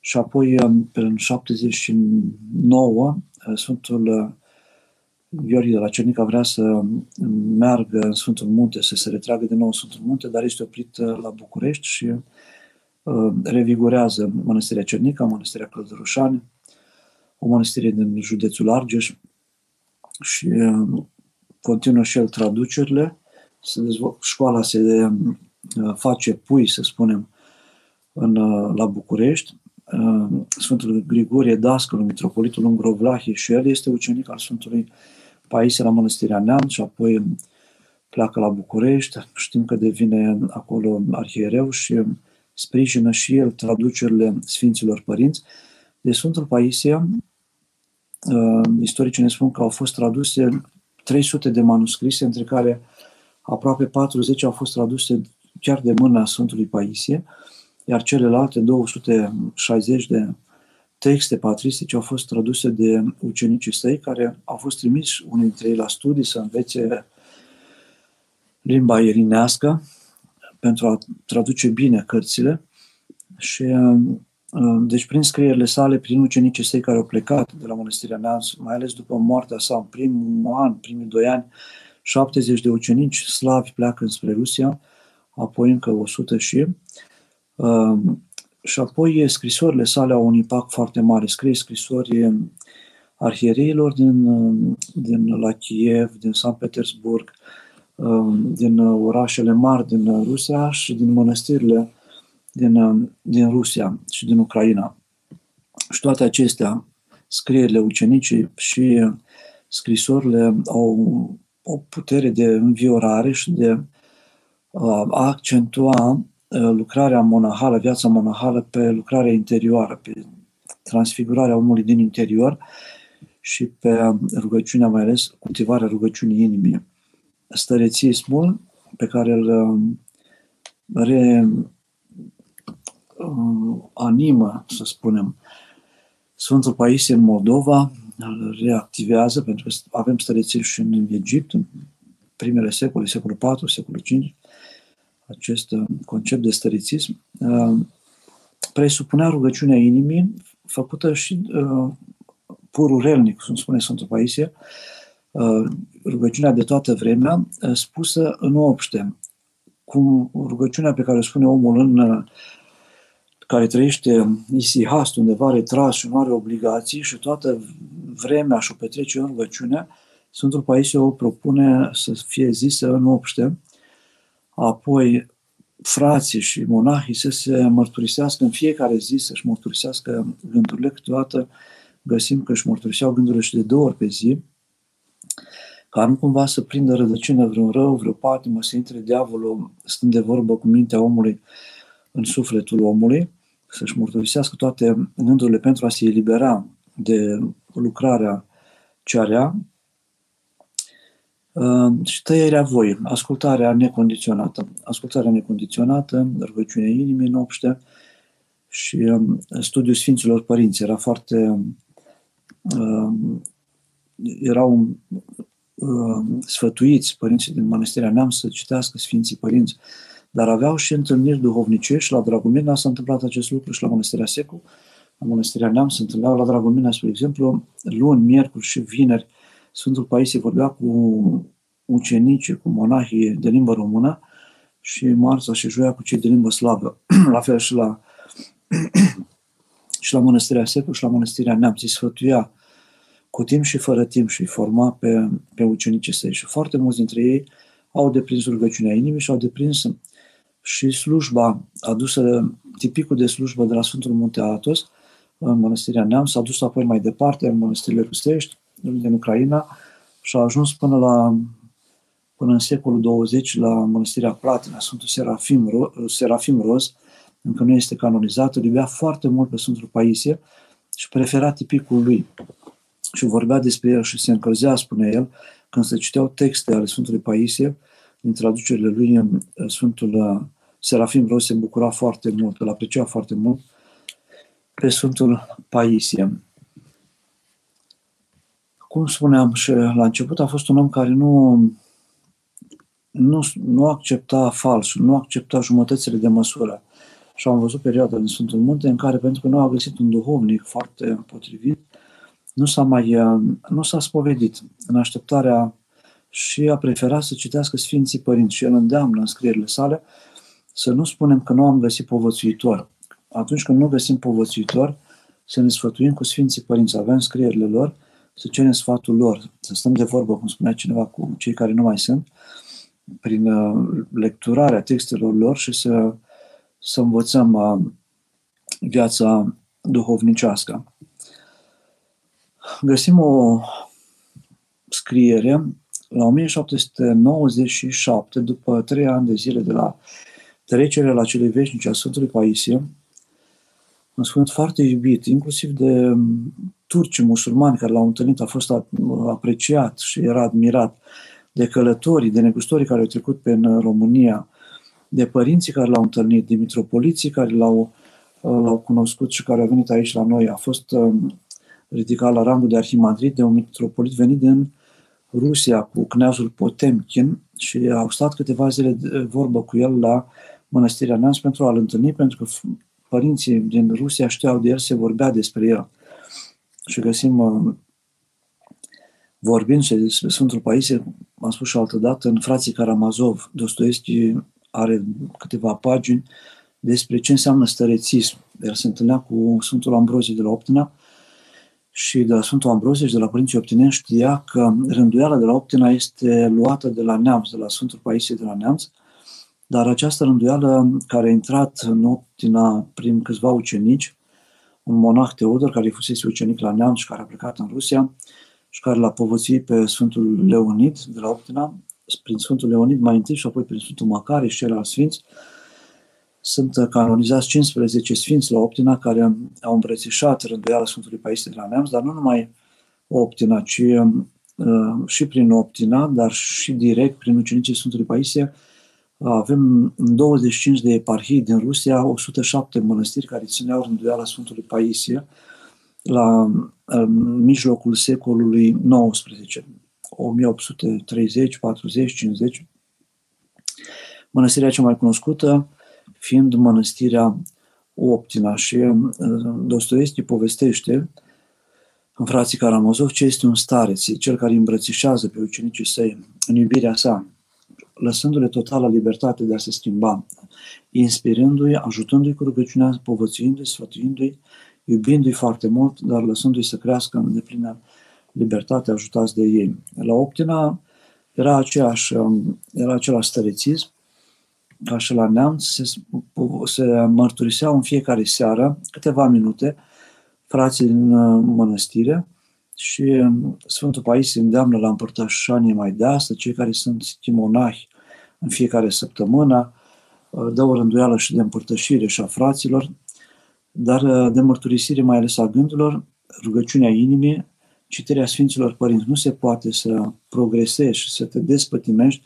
și apoi, pe în 79, Sfântul Gheorghe de la Cernica vrea să meargă în Sfântul Munte, să se retragă din nou în Sfântul Munte, dar este oprit la București și revigorează Mănăstirea Cernica, Mănăstirea Căldărușani, o mănăstire din județul Argeș și continuă și el traducerile. Se dezvol- școala se face pui, să spunem, în, la București. Sfântul Grigorie, dascălul, mitropolitul Ungrovlahi și el este ucenic al Sfântului Paisie la Mănăstirea Neamț și apoi pleacă la București. Știm că devine acolo arhiereu și sprijină și el traducerile Sfinților Părinți. De Sfântul Paisie, istoricii ne spun că au fost traduse 300 de manuscrise, între care aproape 40 au fost traduse chiar de mâna Sfântului Paisie, iar celelalte 260 de texte patristice au fost traduse de ucenicii săi, care au fost trimiși unii dintre ei la studii să învețe limba irinească pentru a traduce bine cărțile. Și uh, deci prin scrierile sale, prin ucenicii săi care au plecat de la Mănăstirea Neamț, mai ales după moartea sa, în primul an, primii doi ani, 70 de ucenici slavi pleacă spre Rusia, apoi încă 100 și uh, și apoi scrisorile sale au un impact foarte mare. Scrie scrisori arhiereilor din, din la Kiev, din San Petersburg, din orașele mari din Rusia și din mănăstirile din, din Rusia și din Ucraina. Și toate acestea, scrierile ucenicii și scrisorile au o putere de înviorare și de a accentua lucrarea monahală, viața monahală pe lucrarea interioară, pe transfigurarea omului din interior și pe rugăciunea, mai ales cultivarea rugăciunii inimii. Stărețismul pe care îl re, animă, să spunem, Sfântul Paisie în Moldova, îl reactivează, pentru că avem stăreții și în Egipt, în primele secole, secolul IV, secolul V, acest uh, concept de stărițism, uh, presupunea rugăciunea inimii, făcută și uh, pururelnic, cum spune Sfântul Paisie, rugăciunea de toată vremea, spusă în obște, cum rugăciunea pe care o spune omul în care trăiește isihast, undeva retras și nu are obligații și toată vremea și o petrece în rugăciune, Sfântul Paisie o propune să fie zisă în obște, apoi frații și monahii să se mărturisească în fiecare zi, să-și mărturisească gândurile. Câteodată găsim că își mărturiseau gândurile și de două ori pe zi, ca nu cumva să prindă rădăcină vreun rău, vreo patimă, să intre diavolul stând de vorbă cu mintea omului în sufletul omului, să-și mărturisească toate gândurile pentru a se elibera de lucrarea ce are, și tăierea voii, ascultarea necondiționată. Ascultarea necondiționată, rugăciunea inimii nopște și um, studiul Sfinților Părinți. Era foarte... Um, erau um, sfătuiți părinții din Mănăstirea Neamț să citească Sfinții Părinți, dar aveau și întâlniri duhovnicești. La Dragomina s-a întâmplat acest lucru și la Mănăstirea Secu. La Mănăstirea Neam se întâlneau la Dragomina, spre exemplu, luni, miercuri și vineri, Sfântul Paisie vorbea cu ucenicii, cu monahii de limbă română și marța și joia cu cei de limbă slavă. (clears throat) la fel și la, (clears throat) și la Mănăstirea Secu și la Mănăstirea Neamț. Îi sfătuia cu timp și fără timp și îi forma pe, pe ucenicii săi. Și foarte mulți dintre ei au deprins rugăciunea inimii și au deprins și slujba adusă, tipicul de slujbă de la Sfântul Munte Atos, în Mănăstirea Neam, s-a dus apoi mai departe în mănăstirile rusești, din Ucraina și a ajuns până la până în secolul 20 la Mănăstirea Platina, Sfântul Serafim, Serafim Roz, încă nu este canonizat, îl iubea foarte mult pe Sfântul Paisie și prefera tipicul lui. Și vorbea despre el și se încălzea, spune el, când se citeau texte ale Sfântului Paisie, din traducerile lui, Sfântul uh, Serafim Roz se bucura foarte mult, îl aprecia foarte mult pe Sfântul Paisie cum spuneam și la început, a fost un om care nu, nu, nu accepta falsul, nu accepta jumătățile de măsură. Și am văzut perioada din Sfântul Munte în care, pentru că nu a găsit un duhovnic foarte potrivit, nu s-a mai nu s-a spovedit în așteptarea și a preferat să citească Sfinții Părinți și el îndeamnă în scrierile sale să nu spunem că nu am găsit povățuitor. Atunci când nu găsim povățuitor, să ne sfătuim cu Sfinții Părinți, să avem scrierile lor, să cerem sfatul lor, să stăm de vorbă, cum spunea cineva, cu cei care nu mai sunt, prin uh, lecturarea textelor lor și să, să învățăm uh, viața duhovnicească. Găsim o scriere la 1797, după trei ani de zile de la trecerea la cele veșnice a Sfântului Paisie, un sfânt foarte iubit, inclusiv de um, turci musulmani care l-au întâlnit, a fost apreciat și era admirat de călătorii, de negustorii care au trecut pe în România, de părinții care l-au întâlnit, de mitropoliții care l-au, uh, l-au cunoscut și care au venit aici la noi. A fost um, ridicat la rangul de arhimandrit de un mitropolit venit din Rusia cu kneazul Potemkin și au stat câteva zile de vorbă cu el la mănăstirea Neamț pentru a-l întâlni, pentru că părinții din Rusia știau de el, se vorbea despre el. Și găsim, uh, vorbind și despre Sfântul Paisie, am spus și altă dată, în Frații Karamazov, Dostoevski are câteva pagini despre ce înseamnă stărețism. El se întâlnea cu Sfântul Ambrozie de la Optina și de la Sfântul Ambrozie și de la Părinții Optineni știa că rânduiala de la Optina este luată de la Neamț, de la Sfântul Paisie de la Neamț, dar această rânduială care a intrat în Optina prin câțiva ucenici, un monah Teodor care fusese ucenic la Neamț și care a plecat în Rusia și care l-a povățuit pe Sfântul Leonid de la Optina, prin Sfântul Leonid mai întâi și apoi prin Sfântul Macare și ceilalți sfinți, sunt canonizați 15 sfinți la Optina care au îmbrățișat rânduiala Sfântului Paisie de la Neamț, dar nu numai Optina, ci uh, și prin Optina, dar și direct prin ucenicii Sfântului Paisie, avem în 25 de eparhii din Rusia 107 mănăstiri care țineau rânduiala Sfântului Paisie la mijlocul secolului XIX, 1830, 40, 50. Mănăstirea cea mai cunoscută fiind mănăstirea Optina și uh, Dostoevski povestește în frații Karamazov ce este un stareț, cel care îmbrățișează pe ucenicii săi în iubirea sa, lăsându-le totală libertate de a se schimba, inspirându-i, ajutându-i cu rugăciunea, povățuindu-i, sfătuindu-i, iubindu-i foarte mult, dar lăsându-i să crească în deplină libertate, ajutați de ei. La Optina era, aceeași, era același stărețism, ca și la neamț, se, se mărturiseau în fiecare seară, câteva minute, frații din uh, mănăstire și um, Sfântul Paisie îndeamnă la împărtășanie mai de asta, cei care sunt timonahi în fiecare săptămână, uh, dă o rânduială și de împărtășire și a fraților, dar uh, de mărturisire mai ales a gândurilor, rugăciunea inimii, citirea Sfinților Părinți. Nu se poate să progresezi și să te despătimești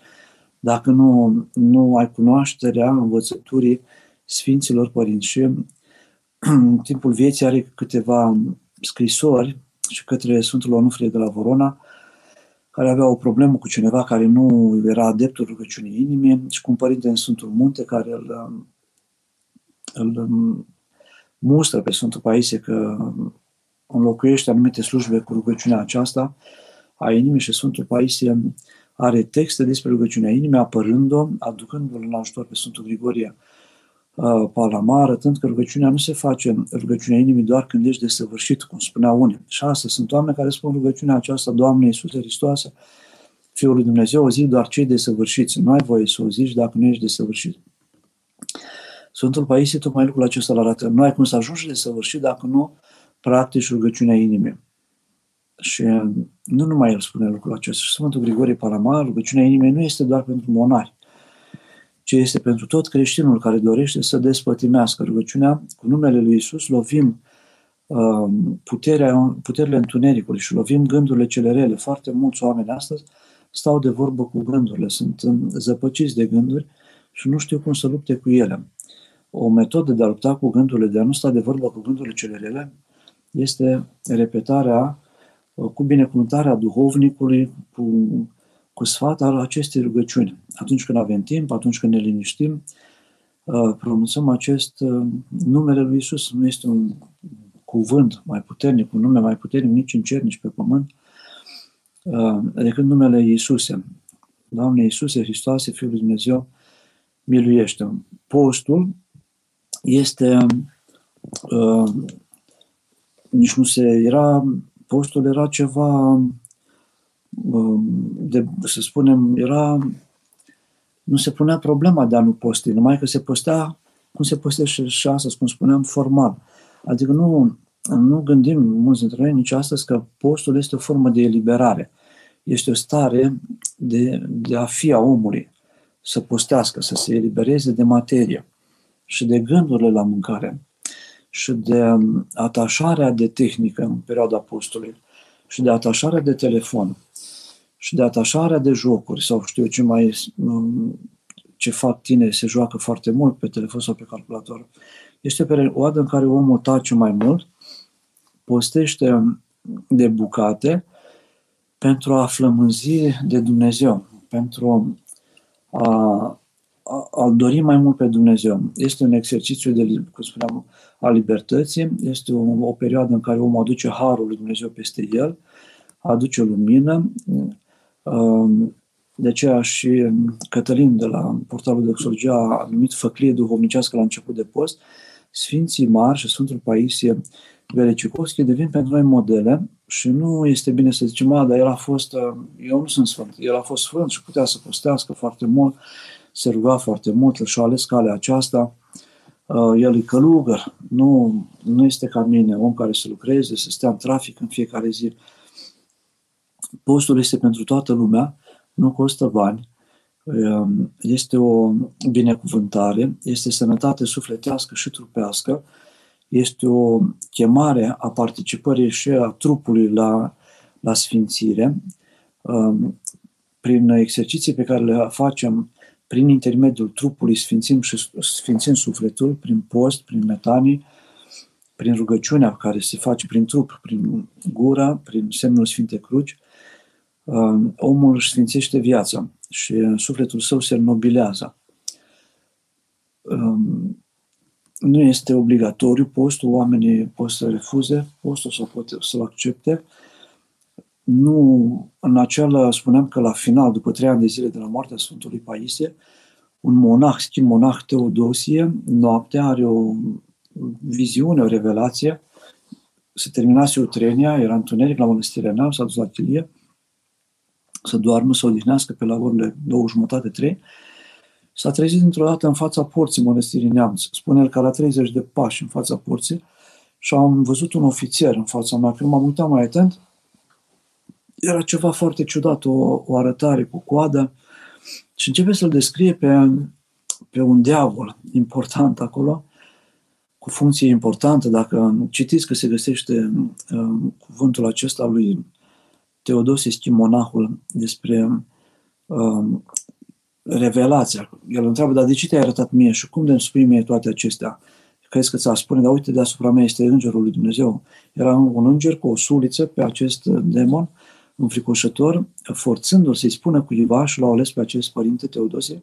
dacă nu, nu ai cunoașterea învățăturii Sfinților Părinți. Și (clears throat) în timpul vieții are câteva scrisori și către Sfântul Onufrie de la Vorona, care avea o problemă cu cineva care nu era adeptul rugăciunii inimii și cu un părinte în Sfântul Munte care îl, îl mustră pe Sfântul Paisie că înlocuiește anumite slujbe cu rugăciunea aceasta a inimii și Sfântul Paisie are texte despre rugăciunea inimii, apărând-o, aducându-l în ajutor pe Sfântul Grigorie. uh, Palama, arătând că rugăciunea nu se face rugăciunea inimii doar când ești desăvârșit, cum spunea unii. Și asta sunt oameni care spun rugăciunea aceasta, Doamne Iisuse Hristoase, Fiul lui Dumnezeu, o zic doar cei desăvârșiți. Nu ai voie să o zici dacă nu ești desăvârșit. Sfântul Paisie tocmai lucrul acesta îl arată. Nu ai cum să ajungi desăvârșit dacă nu practici rugăciunea inimii. Și nu numai el spune lucrul acesta. Sfântul Grigorie Palamar, rugăciunea inimii nu este doar pentru monari, ci este pentru tot creștinul care dorește să despătimească rugăciunea. Cu numele lui Isus lovim uh, puterea, puterile întunericului și lovim gândurile cele rele. Foarte mulți oameni astăzi stau de vorbă cu gândurile, sunt zăpăciți de gânduri și nu știu cum să lupte cu ele. O metodă de a lupta cu gândurile, de a nu sta de vorbă cu gândurile cele rele, este repetarea cu binecuvântarea duhovnicului, cu, cu sfat al acestei rugăciuni. Atunci când avem timp, atunci când ne liniștim, uh, pronunțăm acest uh, numele lui Isus. Nu este un cuvânt mai puternic, un nume mai puternic nici în cer, nici pe pământ, uh, decât numele Iisuse. Doamne Iisuse Hristoase, Fiul lui Dumnezeu, miluiește. Postul este uh, nici nu se era, postul era ceva uh, de, să spunem, era nu se punea problema de a nu posti, numai că se postea cum se postește și astăzi, cum spuneam, formal. Adică nu, nu gândim mulți dintre noi nici astăzi că postul este o formă de eliberare. Este o stare de, de a fi a omului, să postească, să se elibereze de materie și de gândurile la mâncare și de atașarea de tehnică în perioada postului și de atașarea de telefon și de atașarea de jocuri sau știu eu ce mai ce fac tine se joacă foarte mult pe telefon sau pe calculator. Este perioada în care omul tace mai mult, postește de bucate pentru a flămânzi de Dumnezeu, pentru a, a, a dori mai mult pe Dumnezeu. Este un exercițiu de, cum spuneam, a libertății, este o, o perioadă în care omul aduce harul lui Dumnezeu peste el, aduce lumină, um, de aceea și Cătălin de la portalul de Exologia a numit făclie duhovnicească la început de post. Sfinții mari și Sfântul Paisie Velecicovski devin pentru noi modele și nu este bine să zicem, a, dar el a fost, eu nu sunt sfânt, el a fost sfânt și putea să postească foarte mult, se ruga foarte mult și-a ales calea aceasta. El e călugăr, nu, nu este ca mine, om care să lucreze, să stea în trafic în fiecare zi. Postul este pentru toată lumea, nu costă bani, ehm, este o binecuvântare, este sănătate sufletească și trupească, este o chemare a participării și a trupului la, la sfințire, ehm, prin exerciții pe care le facem prin intermediul trupului sfințim și sfințim sufletul, prin post, prin metanii, prin rugăciunea care se face prin trup, prin gura, prin semnul Sfinte Cruci, Um, omul își sfințește viața și sufletul său se nobilează. Um, nu este obligatoriu postul, oamenii pot să refuze postul sau pot să-l accepte. Nu, în acela spuneam că la final, după trei ani de zile de la moartea Sfântului Paisie, un monah, schimb monah Teodosie, noaptea are o viziune, o revelație, se terminase utrenia, era întuneric la mănăstirea Neamț, s-a dus la chilie să doarmă, să odihnească pe la orele două jumătate, trei, s-a trezit dintr-o dată în fața porții mănăstirii Neamț. Spune el că la 30 de pași în fața porții și am văzut un ofițer în fața mea. Când m-am uitat mai atent, era ceva foarte ciudat, o, o arătare cu coadă și începe să-l descrie pe, pe un diavol important acolo, cu funcție importantă. Dacă citiți că se găsește uh, cuvântul acesta lui Teodosie Schimonahul despre uh, revelația. El întreabă, dar de ce te-ai arătat mie și cum de îmi spui mie toate acestea? Crezi că ți-a spune, dar uite, deasupra mea este îngerul lui Dumnezeu. Era un înger cu o suliță pe acest demon înfricoșător, forțându-l să-i spună cuiva și l-au ales pe acest părinte Teodosie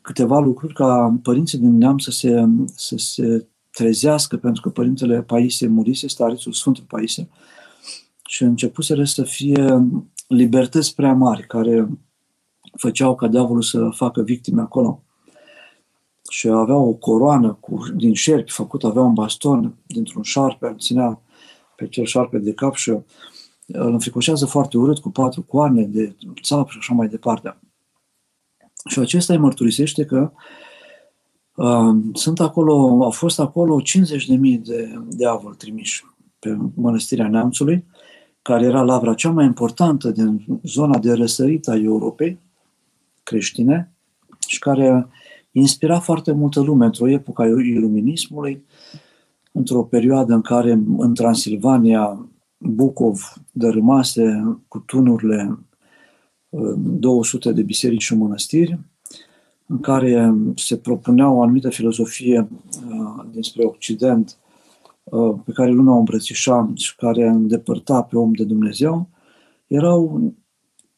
câteva lucruri ca părinții din neam să se, să se trezească, pentru că părintele Paisie murise, starețul Sfântul Paisie, și începuseră să fie libertăți prea mari care făceau ca diavolul să facă victime acolo. Și avea o coroană cu, din șerpi făcut, avea un baston dintr-un șarpe, îl ținea pe cel șarpe de cap și îl înfricoșează foarte urât cu patru coarne de țap și așa mai departe. Și acesta îi mărturisește că uh, sunt acolo, au fost acolo 50.000 de diavoli trimiși pe mănăstirea Neamțului care era lavra cea mai importantă din zona de răsărit a Europei creștine și care inspira foarte multă lume într-o epocă a iluminismului, într-o perioadă în care în Transilvania Bucov dărâmase cu tunurile 200 uh, de biserici și mănăstiri, în care se propunea o anumită filozofie uh, dinspre Occident Uh, pe care lumea o îmbrățișa și care îndepărta pe om de Dumnezeu, erau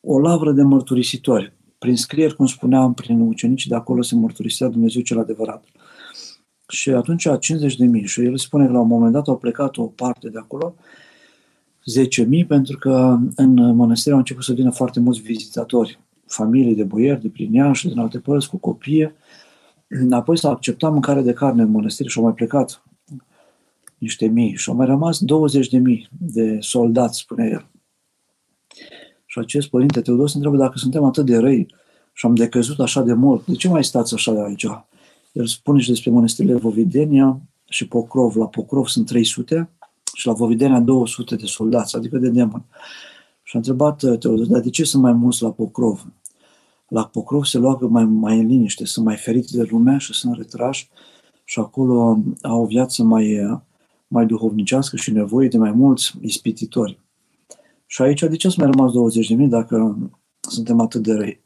o lavră de mărturisitori. Prin scrieri, cum spuneam, prin ucenicii de acolo se mărturisea Dumnezeu cel adevărat. Și atunci 50 de mii. Și el spune că la un moment dat au plecat o parte de acolo, 10.000, pentru că în mănăstire au început să vină foarte mulți vizitatori, familii de boieri, de prin Iași, din alte părți, cu copii. Apoi s-a acceptat mâncare de carne în mănăstire și au mai plecat niște mii și au mai rămas 20 de mii de soldați, spune el. Și acest părinte Teodos se întreabă dacă suntem atât de răi și am decăzut așa de mult, de ce mai stați așa de aici? El spune și despre mănăstirile Vovidenia și Pocrov. La Pocrov sunt 300 și la Vovidenia 200 de soldați, adică de demoni. Și a întrebat Teodos, dar de ce sunt mai mulți la Pocrov? La Pocrov se luagă mai, mai în liniște, sunt mai feriți de lumea și sunt retrași și acolo au o viață mai, mai duhovnicească și nevoie de mai mulți ispititori. Și aici, de ce sunt mai rămas 20.000 dacă suntem atât de răi?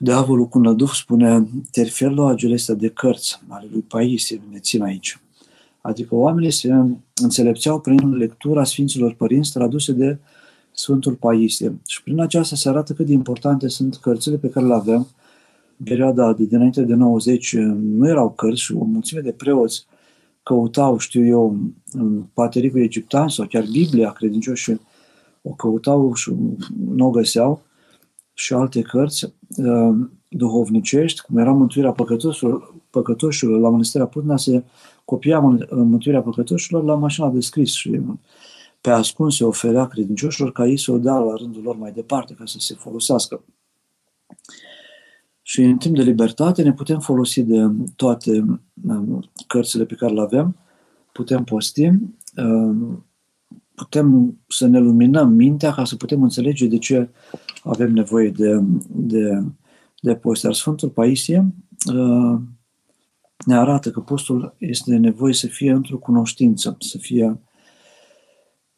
Diavolul cu năduh spune, terfelul agelestea de cărți ale lui Paisie ne țin aici. Adică oamenii se înțelepțeau prin lectura Sfinților Părinți traduse de Sfântul Paisie. Și prin aceasta se arată cât de importante sunt cărțile pe care le avem. În perioada de dinainte de 90 nu erau cărți și o mulțime de preoți căutau, știu eu, patericul egiptean sau chiar Biblia credincioși o căutau și nu o găseau și alte cărți uh, duhovnicești, cum era Mântuirea Păcătoșilor, păcătoșilor la Mănăstirea Putna, se copia Mântuirea Păcătoșilor la mașina de scris și pe ascuns se oferea credincioșilor ca ei să o dea la rândul lor mai departe, ca să se folosească. Și în timp de libertate ne putem folosi de toate um, cărțile pe care le avem, putem posti, um, putem să ne luminăm mintea ca să putem înțelege de ce avem nevoie de, de, de post. Iar Sfântul Paisie uh, ne arată că postul este nevoie să fie într-o cunoștință, să fie,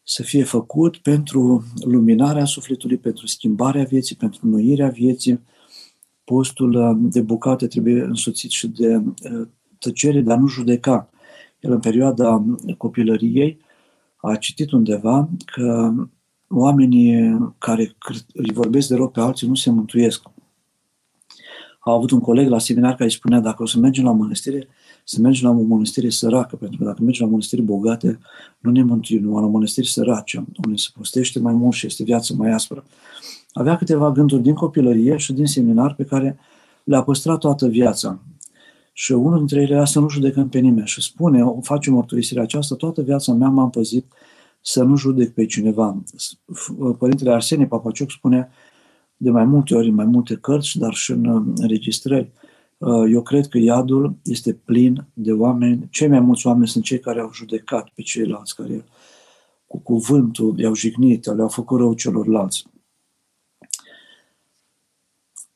să fie făcut pentru luminarea sufletului, pentru schimbarea vieții, pentru noirea vieții. Postul uh, de bucate trebuie însoțit și de uh, tăcere, dar nu judeca. El în perioada copilăriei a citit undeva că oamenii care îi vorbesc de rău pe alții nu se mântuiesc. A avut un coleg la seminar care îi spunea dacă o să mergem la mănăstire, să mergem la o mănăstire săracă, pentru că dacă mergem la mănăstiri bogate, nu ne mântuim, nu la mănăstiri sărace, unde se postește mai mult și este viața mai aspră. Avea câteva gânduri din copilărie și din seminar pe care le-a păstrat toată viața. Și unul dintre ele era să nu judecăm pe nimeni și spune, o face mărturisirea aceasta, toată viața mea m-am păzit să nu judec pe cineva. Părintele Arsenie Papacioc spune de mai multe ori, în mai multe cărți, dar și în înregistrări, uh, eu cred că iadul este plin de oameni, cei mai mulți oameni sunt cei care au judecat pe ceilalți, care cu cuvântul i-au jignit, le-au făcut rău celorlalți.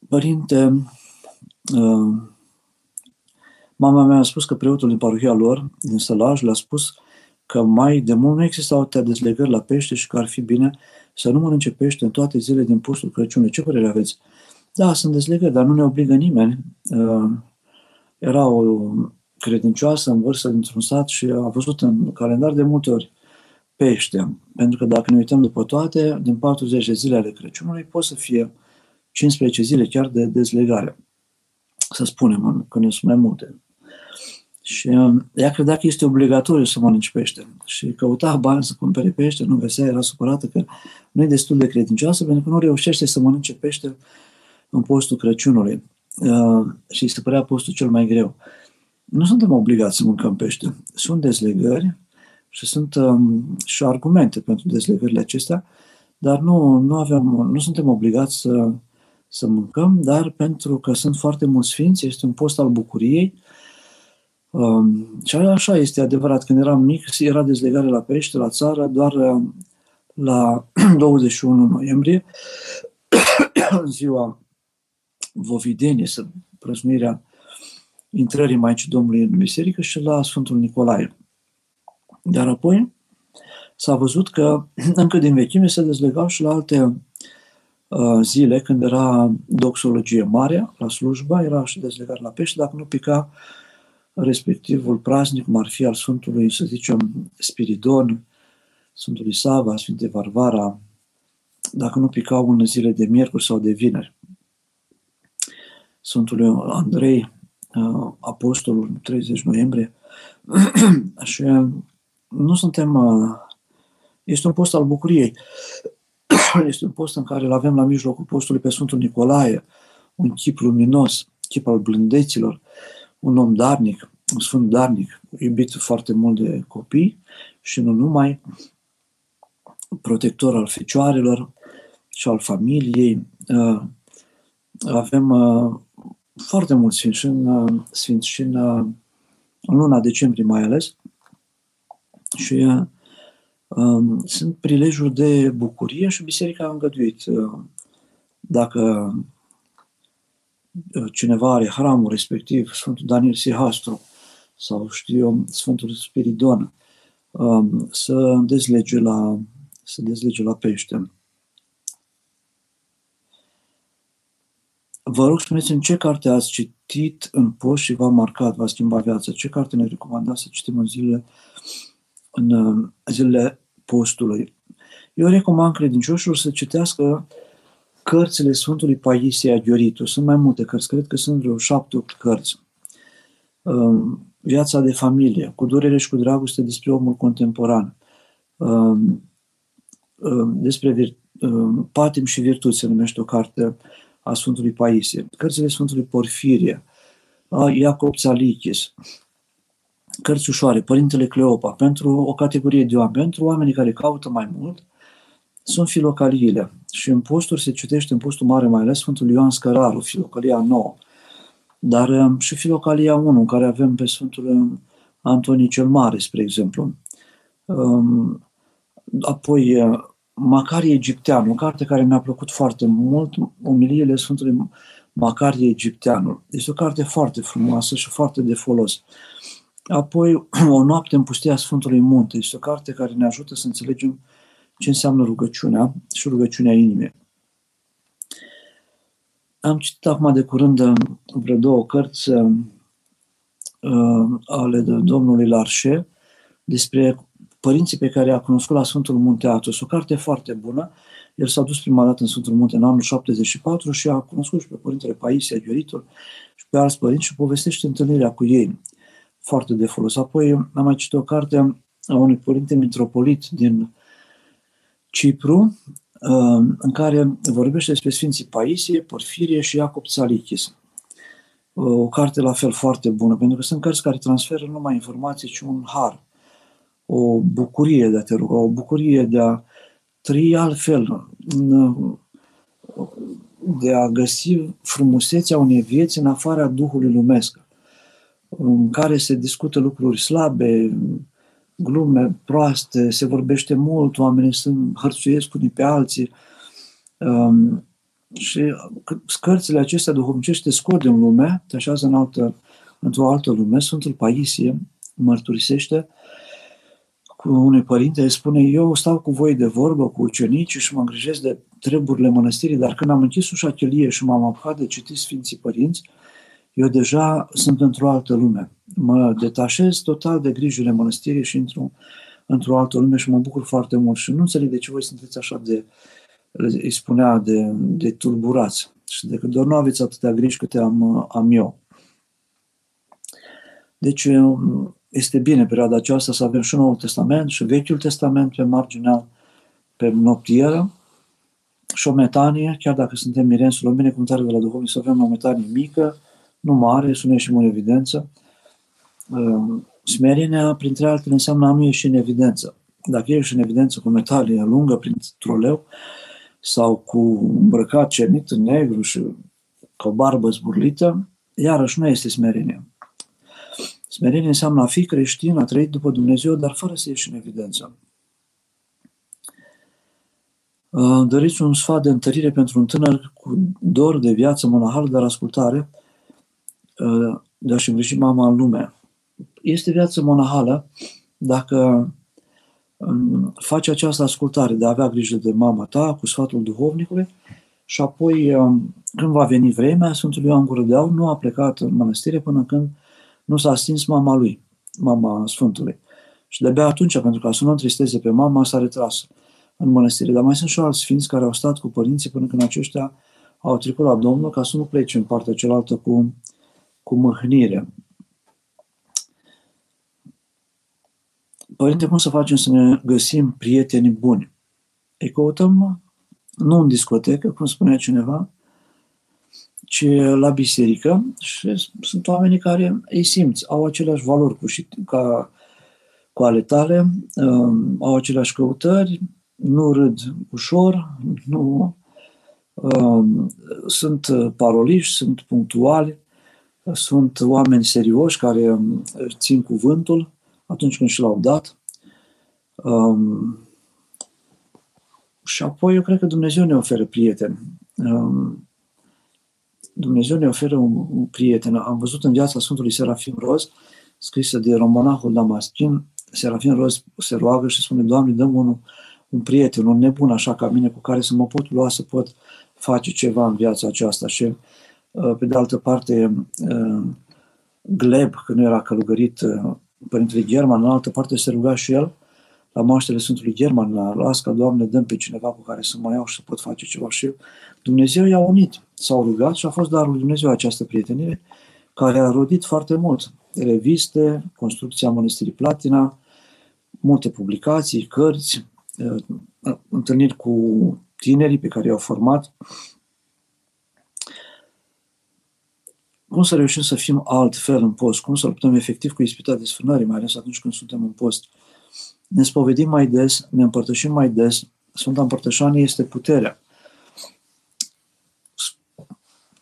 Părinte, uh, mama mea a spus că preotul din parohia lor, din Sălaj, le-a spus că mai de mult nu existau atâtea dezlegări la pește și că ar fi bine să nu mănânce pește în toate zilele din postul Crăciunului. Ce părere aveți? Da, sunt dezlegări, dar nu ne obligă nimeni. Uh, era o credincioasă în vârstă dintr-un sat și a văzut în calendar de multe ori pește. Pentru că dacă ne uităm după toate, din 40 de zile ale Crăciunului pot să fie 15 zile chiar de dezlegare. Să spunem, că ne sunt mai multe. Și um, ea credea că este obligatoriu să mănânci pește. Și căuta bani să cumpere pește, nu găsea, era supărată că nu e destul de credincioasă pentru că nu reușește să mănânce pește în postul Crăciunului. Uh, și îi se părea postul cel mai greu. Nu suntem obligați să mâncăm pește. Sunt dezlegări și sunt um, și argumente pentru dezlegările acestea, dar nu, nu, avem, nu suntem obligați să, să mâncăm, dar pentru că sunt foarte mulți sfinți, este un post al bucuriei, Um, și așa este adevărat, când eram mic, era dezlegare la pește, la țară, doar um, la (clears throat) 21 noiembrie, (clears throat) în ziua Vovidenie, prăznuirea intrării Maicii Domnului în biserică și la Sfântul Nicolae. Dar apoi s-a văzut că (clears throat) încă din vechime se dezlegau și la alte uh, zile, când era doxologie mare la slujba, era și dezlegare la pește, dacă nu pica respectivul praznic, cum ar fi al Sfântului, să zicem, Spiridon, Sfântului Sava, Sfinte Varvara, dacă nu picau în zile de miercuri sau de vineri. Sfântului Andrei, uh, apostolul 30 noiembrie (clears throat) și uh, nu suntem, uh, este un post al bucuriei. (clears throat) Este un post în care îl avem la mijlocul postului pe Sfântul Nicolae, un chip luminos, chip al blândeților, un om darnic, un sfânt darnic, iubit foarte mult de copii și nu numai, protector al fecioarelor și al familiei. Uh, avem uh, foarte mulți sfinți și în, uh, sfinți și în, în luna decembrie mai ales. Și um, sunt prilejuri de bucurie și biserica a îngăduit. Dacă cineva are hramul respectiv, Sfântul Daniel Sihastru sau știu eu, Sfântul Spiridon, um, să dezlege la, să dezlege la pește. Vă rog, spuneți în ce carte ați citit în post și v-a marcat, v-a schimbat viața? Ce carte ne recomandați să citim în zilele, în uh, zilele postului? Eu recomand credincioșilor să citească cărțile Sfântului Paisie Aghioritu. Sunt mai multe cărți, cred că sunt vreo șapte-opt cărți. Um, viața de familie, cu durere și cu dragoste despre omul contemporan, um, um, despre patim și virtuți se numește o carte a Sfântului Paisie, cărțile Sfântului Porfirie, a Iacob Țalichis, cărți ușoare, Părintele Cleopa, pentru o categorie de oameni, pentru oamenii care caută mai mult, sunt filocaliile. Și în posturi se citește în postul mare mai ales Sfântul Ioan Scăraru, filocalia nouă. Dar um, și filocalia 1, în care avem pe Sfântul um, Antonie cel Mare, spre exemplu. Um, apoi uh, Macarie Egipteanu, o carte care mi-a plăcut foarte mult, Umiliile Sfântului Macarie Egipteanul. Este o carte foarte frumoasă și foarte de folos. Apoi, (clears throat) O noapte în pustia Sfântului Munte. Este o carte care ne ajută să înțelegem ce înseamnă rugăciunea și rugăciunea inimii. Am citit acum de curând uh, vreo două cărți uh, ale domnului Larșe despre părinții pe care i-a cunoscut la Sfântul Munte Atos. O carte foarte bună. El s-a dus prima dată în Sfântul Munte în anul 74 și a cunoscut și pe părintele Paisia Ghioritul și pe alți părinți și povestește întâlnirea cu ei. Foarte de folos. Apoi am mai citit o carte a unui părinte mitropolit din Cipru, uh, în care vorbește despre Sfinții Paisie, Porfirie și Iacob Țalichis. Uh, o carte la fel foarte bună, pentru că sunt cărți care transferă numai informații, ci un har o bucurie de a te ruga, o bucurie de a trăi altfel, de a găsi frumusețea unei vieți în afara Duhului lumesc, în care se discută lucruri slabe, glume proaste, se vorbește mult, oamenii sunt hărțuiesc unii pe alții. Um, și cărțile acestea duhovnicești te scot din lume, te așează în altă, într-o altă lume. Sfântul Paisie mărturisește cu unui părinte, îi spune, eu stau cu voi de vorbă, cu ucenicii și mă îngrijesc de treburile mănăstirii, dar când am închis ușa chelie și m-am apucat de citit Sfinții Părinți, eu deja sunt într-o altă lume. Mă detașez total de grijile mănăstirii și intru într-o altă lume și mă bucur foarte mult. Și nu înțeleg de ce voi sunteți așa de, îi spunea, de, de tulburați. Și de că doar nu aveți atâtea griji câte am, am eu. Deci este bine perioada aceasta să avem și Noul Testament și Vechiul Testament pe marginea, pe noptieră și o metanie, chiar dacă suntem mirenți la o binecuvântare de la duhovnic, să avem o metanie mică, nu mare, să nu ieșim în evidență. Ehm, smerenia, printre altele, înseamnă a nu ieși în evidență. Dacă ieși în evidență cu metalie lungă prin troleu sau cu îmbrăcat cernit în negru și cu o barbă zburlită, iarăși nu este smerenie. Smerenie înseamnă a fi creștin, a trăit după Dumnezeu, dar fără să ieși în evidență. Uh, doriți un sfat de întărire pentru un tânăr cu dor de viață monahal, dar ascultare, uh, de a-și îngriji mama în lume. Este viață monahală dacă um, faci această ascultare de a avea grijă de mama ta cu sfatul duhovnicului și apoi, um, când va veni vremea, Sfântul Ioan Gură de Aur nu a plecat în mănăstire până când nu s-a stins mama lui, mama Sfântului. Și de-abia atunci, pentru ca să nu întristeze pe mama, s-a retras în mănăstire. Dar mai sunt și alți sfinți care au stat cu părinții până când aceștia au trecut la Domnul ca să nu plece în partea cealaltă cu cu mâhnire. Părinte, cum să facem să ne găsim prieteni buni? Îi căutăm nu în discotecă, cum spunea cineva, ci la biserică și sunt oamenii care îi simți, au aceleași valori cu, și, ca, cu ale tale, um, au aceleași căutări, nu râd ușor, nu um, sunt paroliși, sunt punctuali, sunt oameni serioși care um, țin cuvântul atunci când și l-au dat. Um, și apoi eu cred că Dumnezeu ne oferă prieteni. Um, Dumnezeu ne oferă un, un prieten. Am văzut în viața Sfântului Serafim Roz, scrisă de romanahul Damaschin, Serafim Roz se roagă și spune, Doamne, dăm un, un prieten, un nebun așa ca mine, cu care să mă pot lua, să pot face ceva în viața aceasta. Și, uh, pe de altă parte, uh, Gleb, când era călugărit uh, Părintele German, în altă parte se ruga și el la moaștele Sfântului German, la Lasca, Doamne, dăm pe cineva cu care să mă iau și să pot face ceva. Și Dumnezeu i-a unit, s-au rugat și a fost darul lui Dumnezeu această prietenie care a rodit foarte mult. Reviste, construcția Mănăstirii Platina, multe publicații, cărți, uh, întâlniri cu tinerii pe care i-au format. Cum să reușim să fim altfel în post? Cum să luptăm efectiv cu ispita desfrânării, mai ales atunci când suntem în post? Ne spovedim mai des, ne împărtășim mai des. Sfânta Împărtășanie este puterea.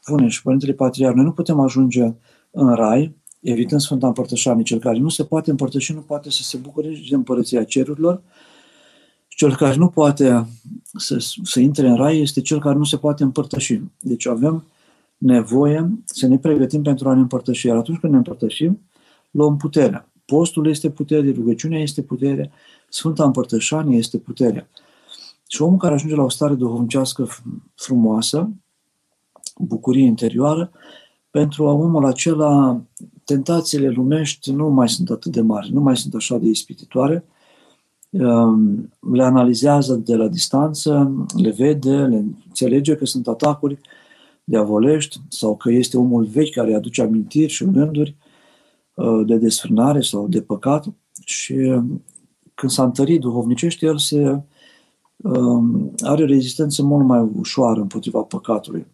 Spune și Părintele Patriar, noi nu putem ajunge în rai, evitând Sfânta Împărtășanie. Cel care nu se poate împărtăși nu poate să se bucure de împărăția cerurilor. Cel care nu poate să, să intre în rai este cel care nu se poate împărtăși. Deci avem nevoie să ne pregătim pentru a ne împărtăși. Iar atunci când ne împărtășim, luăm puterea. Postul este putere, rugăciunea este putere, Sfânta Împărtășanie este puterea. Și omul care ajunge la o stare duhovnicească frumoasă, bucurie interioară, pentru omul acela tentațiile lumești nu mai sunt atât de mari, nu mai sunt așa de ispititoare, ehm, le analizează de la distanță, le vede, le înțelege că sunt atacuri diavolești sau că este omul vechi care aduce amintiri și gânduri uh, de desfrânare sau de păcat și uh, când s-a întărit duhovnicește, el se um, are o rezistență mult mai ușoară împotriva păcatului.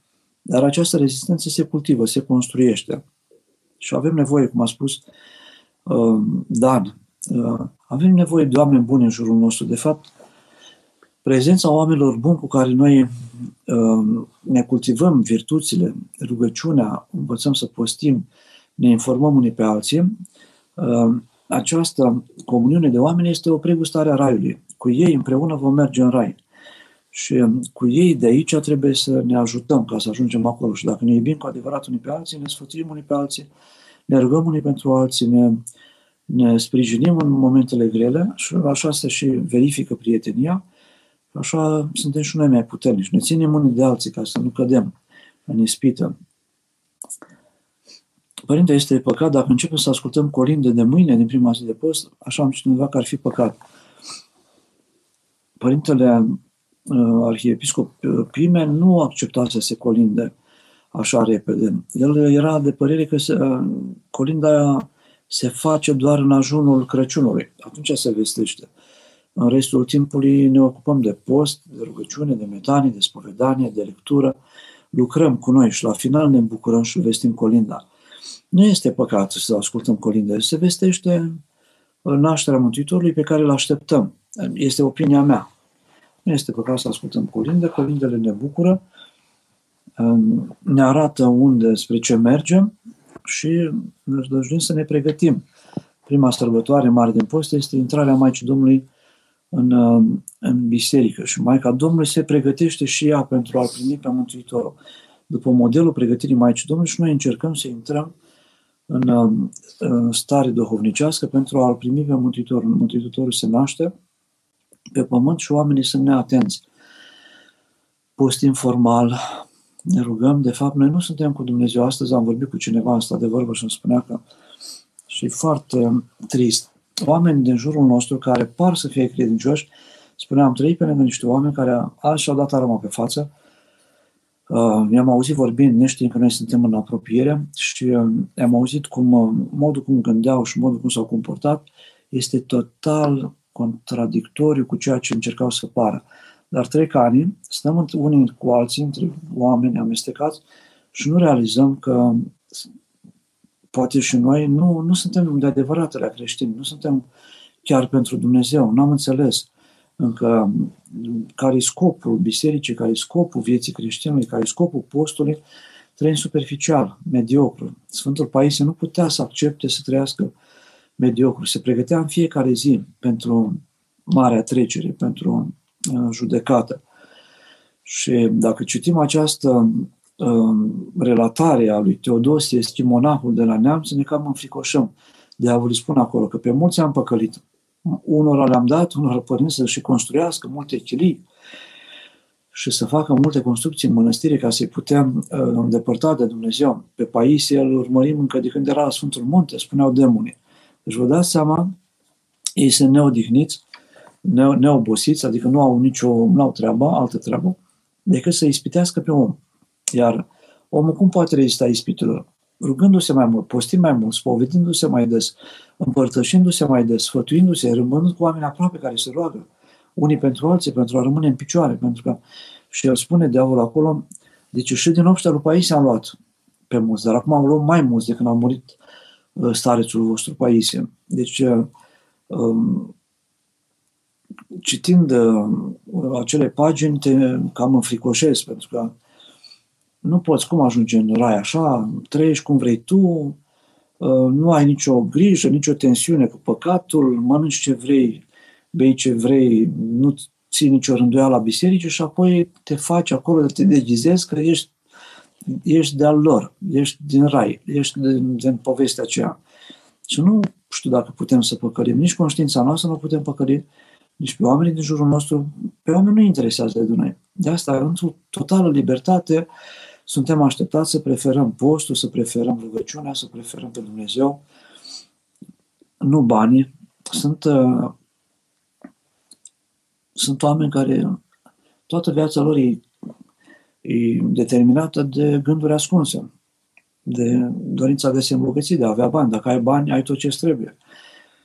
Dar această rezistență se cultivă, se construiește. Și avem nevoie, cum a spus um, Dan, uh, avem nevoie de oameni buni în jurul nostru. De fapt, prezența oamenilor buni cu care noi uh, ne cultivăm virtuțile, rugăciunea, învățăm să postim, ne informăm unii pe alții, uh, această comuniune de oameni este o pregustare a raiului. Cu ei împreună vom merge în rai. Și cu ei de aici trebuie să ne ajutăm ca să ajungem acolo. Și dacă ne iubim cu adevărat unii pe alții, ne sfătuim unii pe alții, ne rugăm unii pentru alții, ne, ne sprijinim în momentele grele și așa se și verifică prietenia Așa suntem și noi mai puternici. Ne ținem unii de alții ca să nu cădem în ispită. Părinte, este păcat dacă începem să ascultăm colinde de mâine, din prima zi de post, așa am citit undeva că ar fi păcat. Părintele uh, arhiepiscop uh, Pimen nu accepta să se colinde așa repede. El era de părere că se, uh, colinda aia se face doar în ajunul Crăciunului. Atunci se vestește. În restul timpului ne ocupăm de post, de rugăciune, de metanie, de spovedanie, de lectură. Lucrăm cu noi și la final ne bucurăm și vestim colinda. Nu este păcat să ascultăm colinda, se vestește nașterea Mântuitorului pe care îl așteptăm. Este opinia mea. Nu este păcat să ascultăm colinde, colindele ne bucură, ne arată unde, spre ce mergem și ne dăjduim să ne pregătim. Prima sărbătoare mare din post este intrarea Maicii Domnului în, uh, în biserică și Maica Domnului se pregătește și ea pentru a-L primi pe Mântuitorul. După modelul pregătirii Maicii Domnului și noi încercăm să intrăm în, uh, în stare duhovnicească pentru a-L primi pe Mântuitorul. Mântuitorul se naște pe pământ și oamenii sunt neatenți. Postim formal, ne rugăm. De fapt, noi nu suntem cu Dumnezeu. Astăzi am vorbit cu cineva asta de vorbă și îmi spunea că și e foarte trist oameni din jurul nostru care par să fie credincioși, spuneam, am trăit pe lângă niște oameni care azi și-au dat arma pe față, Uh, i-am auzit vorbind, neștiind că noi suntem în apropiere și uh, am auzit cum uh, modul cum gândeau și modul cum s-au comportat este total contradictoriu cu ceea ce încercau să pară. Dar trec ani, stăm unii cu alții, între oameni amestecați și nu realizăm că poate și noi nu, nu suntem de adevăratele creștini, nu suntem chiar pentru Dumnezeu, nu am înțeles încă care e scopul bisericii, care e scopul vieții creștinului, care e scopul postului, trăim superficial, mediocru. Sfântul Paisie nu putea să accepte să trăiască mediocru. Se pregătea în fiecare zi pentru marea trecere, pentru uh, judecată. Și dacă citim această uh, relatare a lui Teodosie, schimonahul de la neamț, ne cam înfricoșăm. Diavolul spune acolo că pe mulți am păcălit. Unora le-am dat, unor părinți să-și construiască multe chilii și să facă multe construcții în mănăstire ca să-i putem uh, îndepărta de Dumnezeu. Pe Paisie îl urmărim încă de când era la Sfântul Munte, spuneau demonii. Deci vă dați seama, ei sunt neodihniți, ne- neobosiți, adică nu au nicio nu au treabă, altă treabă, decât să ispitească pe om. Iar omul cum poate rezista ispitelor? Rugându-se mai mult, postind mai mult, spovedindu-se mai des, împărtășindu-se mai des, sfătuindu-se, rămânând cu oameni aproape care se roagă, unii pentru alții, pentru a rămâne în picioare, pentru că și el spune diavolul acolo, deci și din obștea lui Paisie am luat pe mulți, dar acum am luat mai mulți de când a murit uh, starețul vostru Paisie. Deci, uh, um, citind uh, acele pagini, te cam înfricoșezi, pentru că nu poți cum ajunge în rai așa, trăiești cum vrei tu, nu ai nicio grijă, nicio tensiune cu păcatul, mănânci ce vrei, bei ce vrei, nu ții nicio rânduială la biserică și apoi te faci acolo, te deghizezi că ești, ești de-al lor, ești din rai, ești din, din povestea aceea. Și nu știu dacă putem să păcălim, nici conștiința noastră nu putem păcăli, nici pe oamenii din jurul nostru, pe oameni nu interesează de noi. De asta, într-o totală libertate, suntem așteptați să preferăm postul, să preferăm rugăciunea, să preferăm pe Dumnezeu, nu banii. Sunt uh, sunt oameni care toată viața lor e, e determinată de gânduri ascunse, de dorința de a se îmbogăți, de a avea bani. Dacă ai bani, ai tot ce trebuie.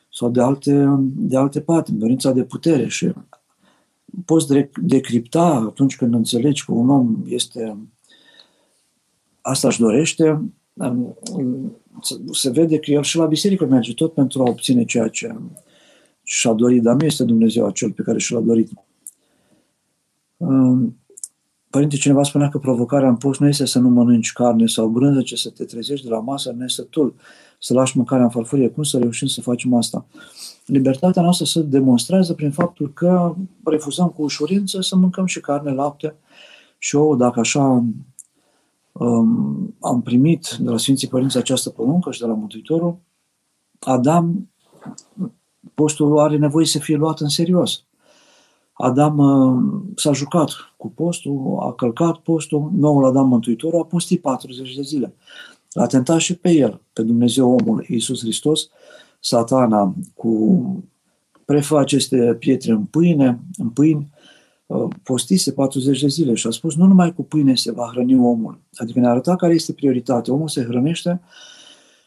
Sau de alte, de alte patimi, dorința de putere. Și poți decripta atunci când înțelegi că un om este asta își dorește, se vede că el și la biserică merge tot pentru a obține ceea ce și-a dorit, dar nu este Dumnezeu acel pe care și l-a dorit. Părinte, cineva spunea că provocarea în post nu este să nu mănânci carne sau brânză, ci să te trezești de la masă nesătul, să lași mâncarea în farfurie. Cum să reușim să facem asta? Libertatea noastră se demonstrează prin faptul că refuzăm cu ușurință să mâncăm și carne, lapte și ouă, dacă așa um, am primit de la Sfinții Părinți această poruncă și de la Mântuitorul, Adam postul are nevoie să fie luat în serios. Adam uh, s-a jucat cu postul, a călcat postul, noul Adam Mântuitor a postit 40 de zile. L-a tentat și pe el, pe Dumnezeu omul, Iisus Hristos, satana cu prefă aceste pietre în pâine, în pâini, uh, postise 40 de zile și a spus nu numai cu pâine se va hrăni omul. Adică ne arăta care este prioritatea. Omul se hrănește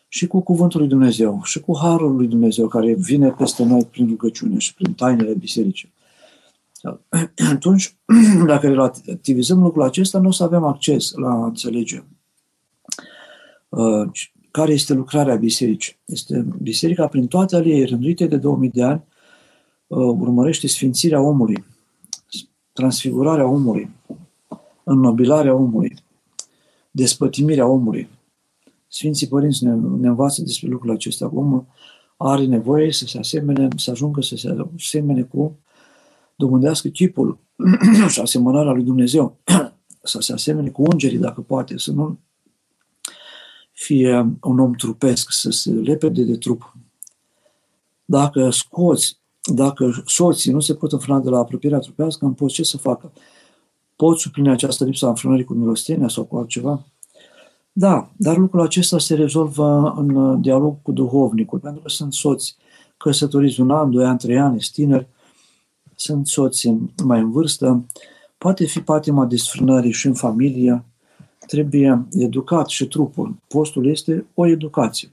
și cu Cuvântul lui Dumnezeu și cu Harul lui Dumnezeu care vine peste noi prin rugăciune și prin tainele bisericii. (clears throat) Atunci, (clears throat) dacă relativizăm lucrul acesta, nu o să avem acces la înțelege uh, care este lucrarea bisericii. Este biserica, prin toate ale ei rânduite de 2000 de ani, uh, urmărește sfințirea omului, transfigurarea omului, înnobilarea omului, despătimirea omului, Sfinții Părinți ne, ne învață despre lucrul acesta. Omul are nevoie să se asemene, să ajungă să se asemene cu domândească chipul (clears throat) și asemănarea lui Dumnezeu. (clears throat) să se asemene cu îngerii, dacă poate, să nu fie un om trupesc, să se lepede de trup. Dacă scoți, dacă soții nu se pot înfrâna de la apropierea trupească, în poți ce să facă? Pot suplini această lipsă a înfrânării cu milostenia sau cu altceva? Da, dar lucrul acesta se rezolvă în uh, dialog cu duhovnicul, pentru că sunt soți căsătoriți un an, doi ani, trei ani, tineri, sunt soți mai în vârstă, Poate fi patima desfrânării și în familie, trebuie educat și trupul. Postul este o educație.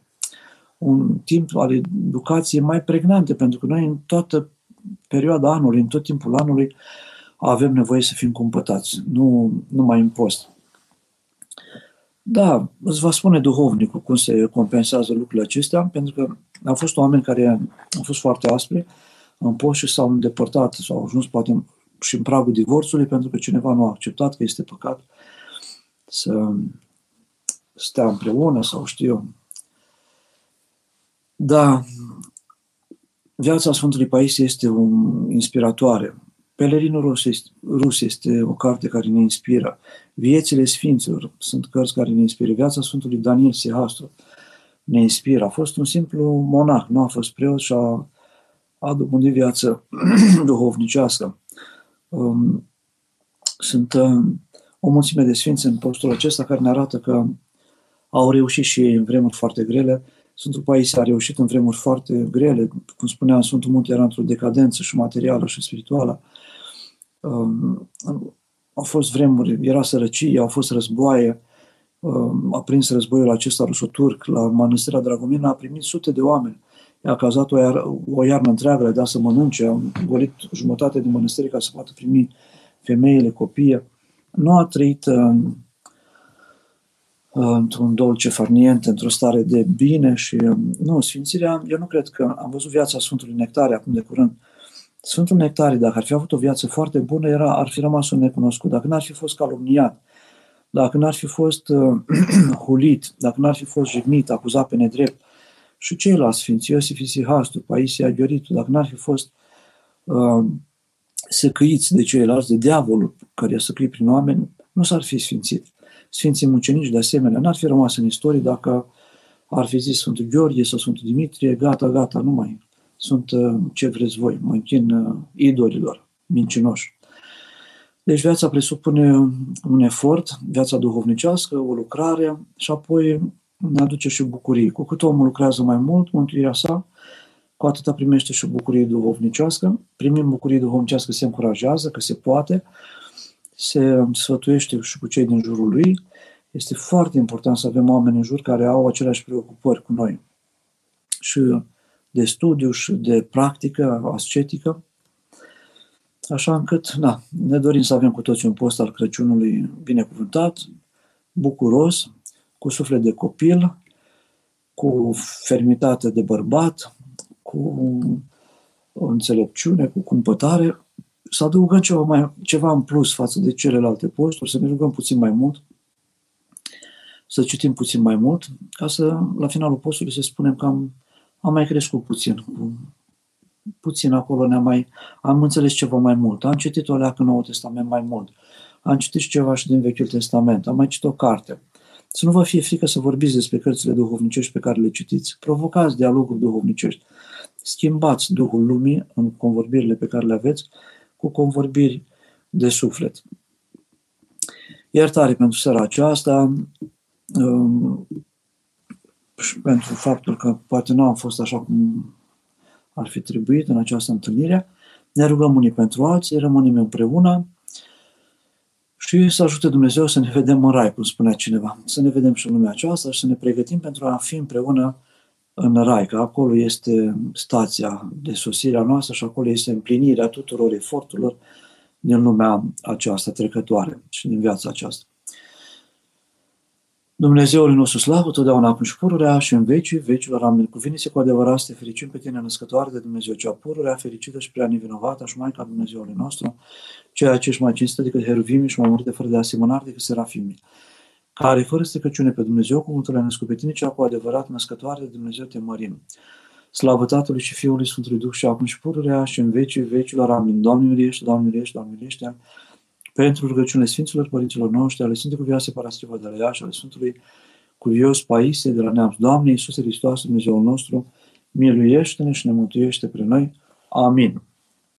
Un timp al educației mai pregnante, pentru că noi în toată perioada anului, în tot timpul anului, avem nevoie să fim cumpătați, nu numai în post. Da, îți va spune duhovnicul cum se compensează lucrurile acestea, pentru că au fost oameni care au fost foarte aspri în post și s-au îndepărtat, sau au ajuns poate și în pragul divorțului, pentru că cineva nu a acceptat că este păcat să stea împreună sau știu Da, viața Sfântului Paisie este un inspiratoare. Pelerinul rus este, rus este o carte care ne inspiră. Viețile Sfinților sunt cărți care ne inspiră. Viața Sfântului Daniel Sihastru ne inspiră. A fost un simplu monah, nu a fost preot și a, a dobândit viață (clears throat) duhovnicească. Um, sunt um, o mulțime de sfinți în postul acesta care ne arată că au reușit și ei în vremuri foarte grele. Sfântul Paisie a reușit în vremuri foarte grele, cum spuneam, Sfântul Munte era într-o decadență și materială și spirituală. Um, au fost vremuri, era sărăcie, au fost războaie, um, a prins războiul acesta rusoturc la Mănăstirea Dragomina, a primit sute de oameni. I-a cazat o, iar, o iarnă întreagă, le-a dat să mănânce, a golit jumătate de mănăstire ca să poată primi femeile, copiii. Nu a trăit uh, într-un dolce farnient, într-o stare de bine și uh, nu, Sfințirea, eu nu cred că am văzut viața Sfântului Nectare acum de curând, Sfântul Nectarie, dacă ar fi avut o viață foarte bună, era, ar fi rămas un necunoscut. Dacă n-ar fi fost calumniat, dacă n-ar fi fost uh, (clears throat) hulit, dacă n-ar fi fost jignit, acuzat pe nedrept, și ceilalți sfinți, Iosif Isihastu, Paisia Gheoritu, dacă n-ar fi fost uh, săcăiți de ceilalți, de diavolul care i-a săcăit prin oameni, nu s-ar fi sfințit. Sfinții mucenici, de asemenea, n-ar fi rămas în istorie dacă ar fi zis Sfântul Gheorghe sau Sfântul Dimitrie, gata, gata, nu mai sunt uh, ce vreți voi, mă închin uh, idolilor mincinoși. Deci viața presupune un efort, viața duhovnicească, o lucrare și apoi ne aduce și bucurii. Cu cât omul lucrează mai mult, mântuirea sa, cu atâta primește și bucurie duhovnicească. Primim bucurie duhovnicească, se încurajează că se poate, se sfătuiește și cu cei din jurul lui. Este foarte important să avem oameni în jur care au aceleași preocupări cu noi. Și de studiu și de practică ascetică, așa încât, na, ne dorim să avem cu toții un post al Crăciunului binecuvântat, bucuros, cu suflet de copil, cu fermitate de bărbat, cu o înțelepciune, cu cumpătare, să adăugăm ceva, mai, ceva în plus față de celelalte posturi, să ne rugăm puțin mai mult, să citim puțin mai mult, ca să, la finalul postului, să spunem că am am mai crescut puțin. Puțin acolo ne-am mai... Am înțeles ceva mai mult. Am citit o leacă Noul Testament mai mult. Am citit și ceva și din Vechiul Testament. Am mai citit o carte. Să nu vă fie frică să vorbiți despre cărțile duhovnicești pe care le citiți. Provocați dialoguri duhovnicești. Schimbați Duhul Lumii în convorbirile pe care le aveți cu convorbiri de suflet. Iertare pentru seara aceasta. Um, și pentru faptul că poate nu am fost așa cum ar fi trebuit în această întâlnire. Ne rugăm unii pentru alții, rămânem împreună și să ajute Dumnezeu să ne vedem în rai, cum spunea cineva. Să ne vedem și în lumea aceasta și să ne pregătim pentru a fi împreună în rai, că acolo este stația de sosire a noastră și acolo este împlinirea tuturor eforturilor din lumea aceasta trecătoare și din viața aceasta. Dumnezeul nostru slavă, totdeauna acum și pururea și în vecii vecilor. Amin. Cuvine cu adevărat să te fericim pe tine, născătoare de Dumnezeu cea pururea, fericită și prea nevinovată și Maica Dumnezeului nostru, ceea ce ești mai cinstă decât heruvimii și mai multe fără de asemănare decât serafimii, care fără stricăciune pe Dumnezeu, cuvântul a născut pe tine, cea cu adevărat născătoare de Dumnezeu te mărim. Slavă Tatălui și Fiului Sfântului Duh și acum și pururea și în vecii vecilor. Amin. Doamne miliește, Doamne miliește, Doamne miliește pentru rugăciunile Sfinților Părinților noștri, ale Sfântului Cuvioase Parastiva de la Iași, ale Sfântului Cuvios Paisie de la Neamț. Doamne Iisuse Hristos, Dumnezeul nostru, miluiește-ne și ne mântuiește pre noi. Amin.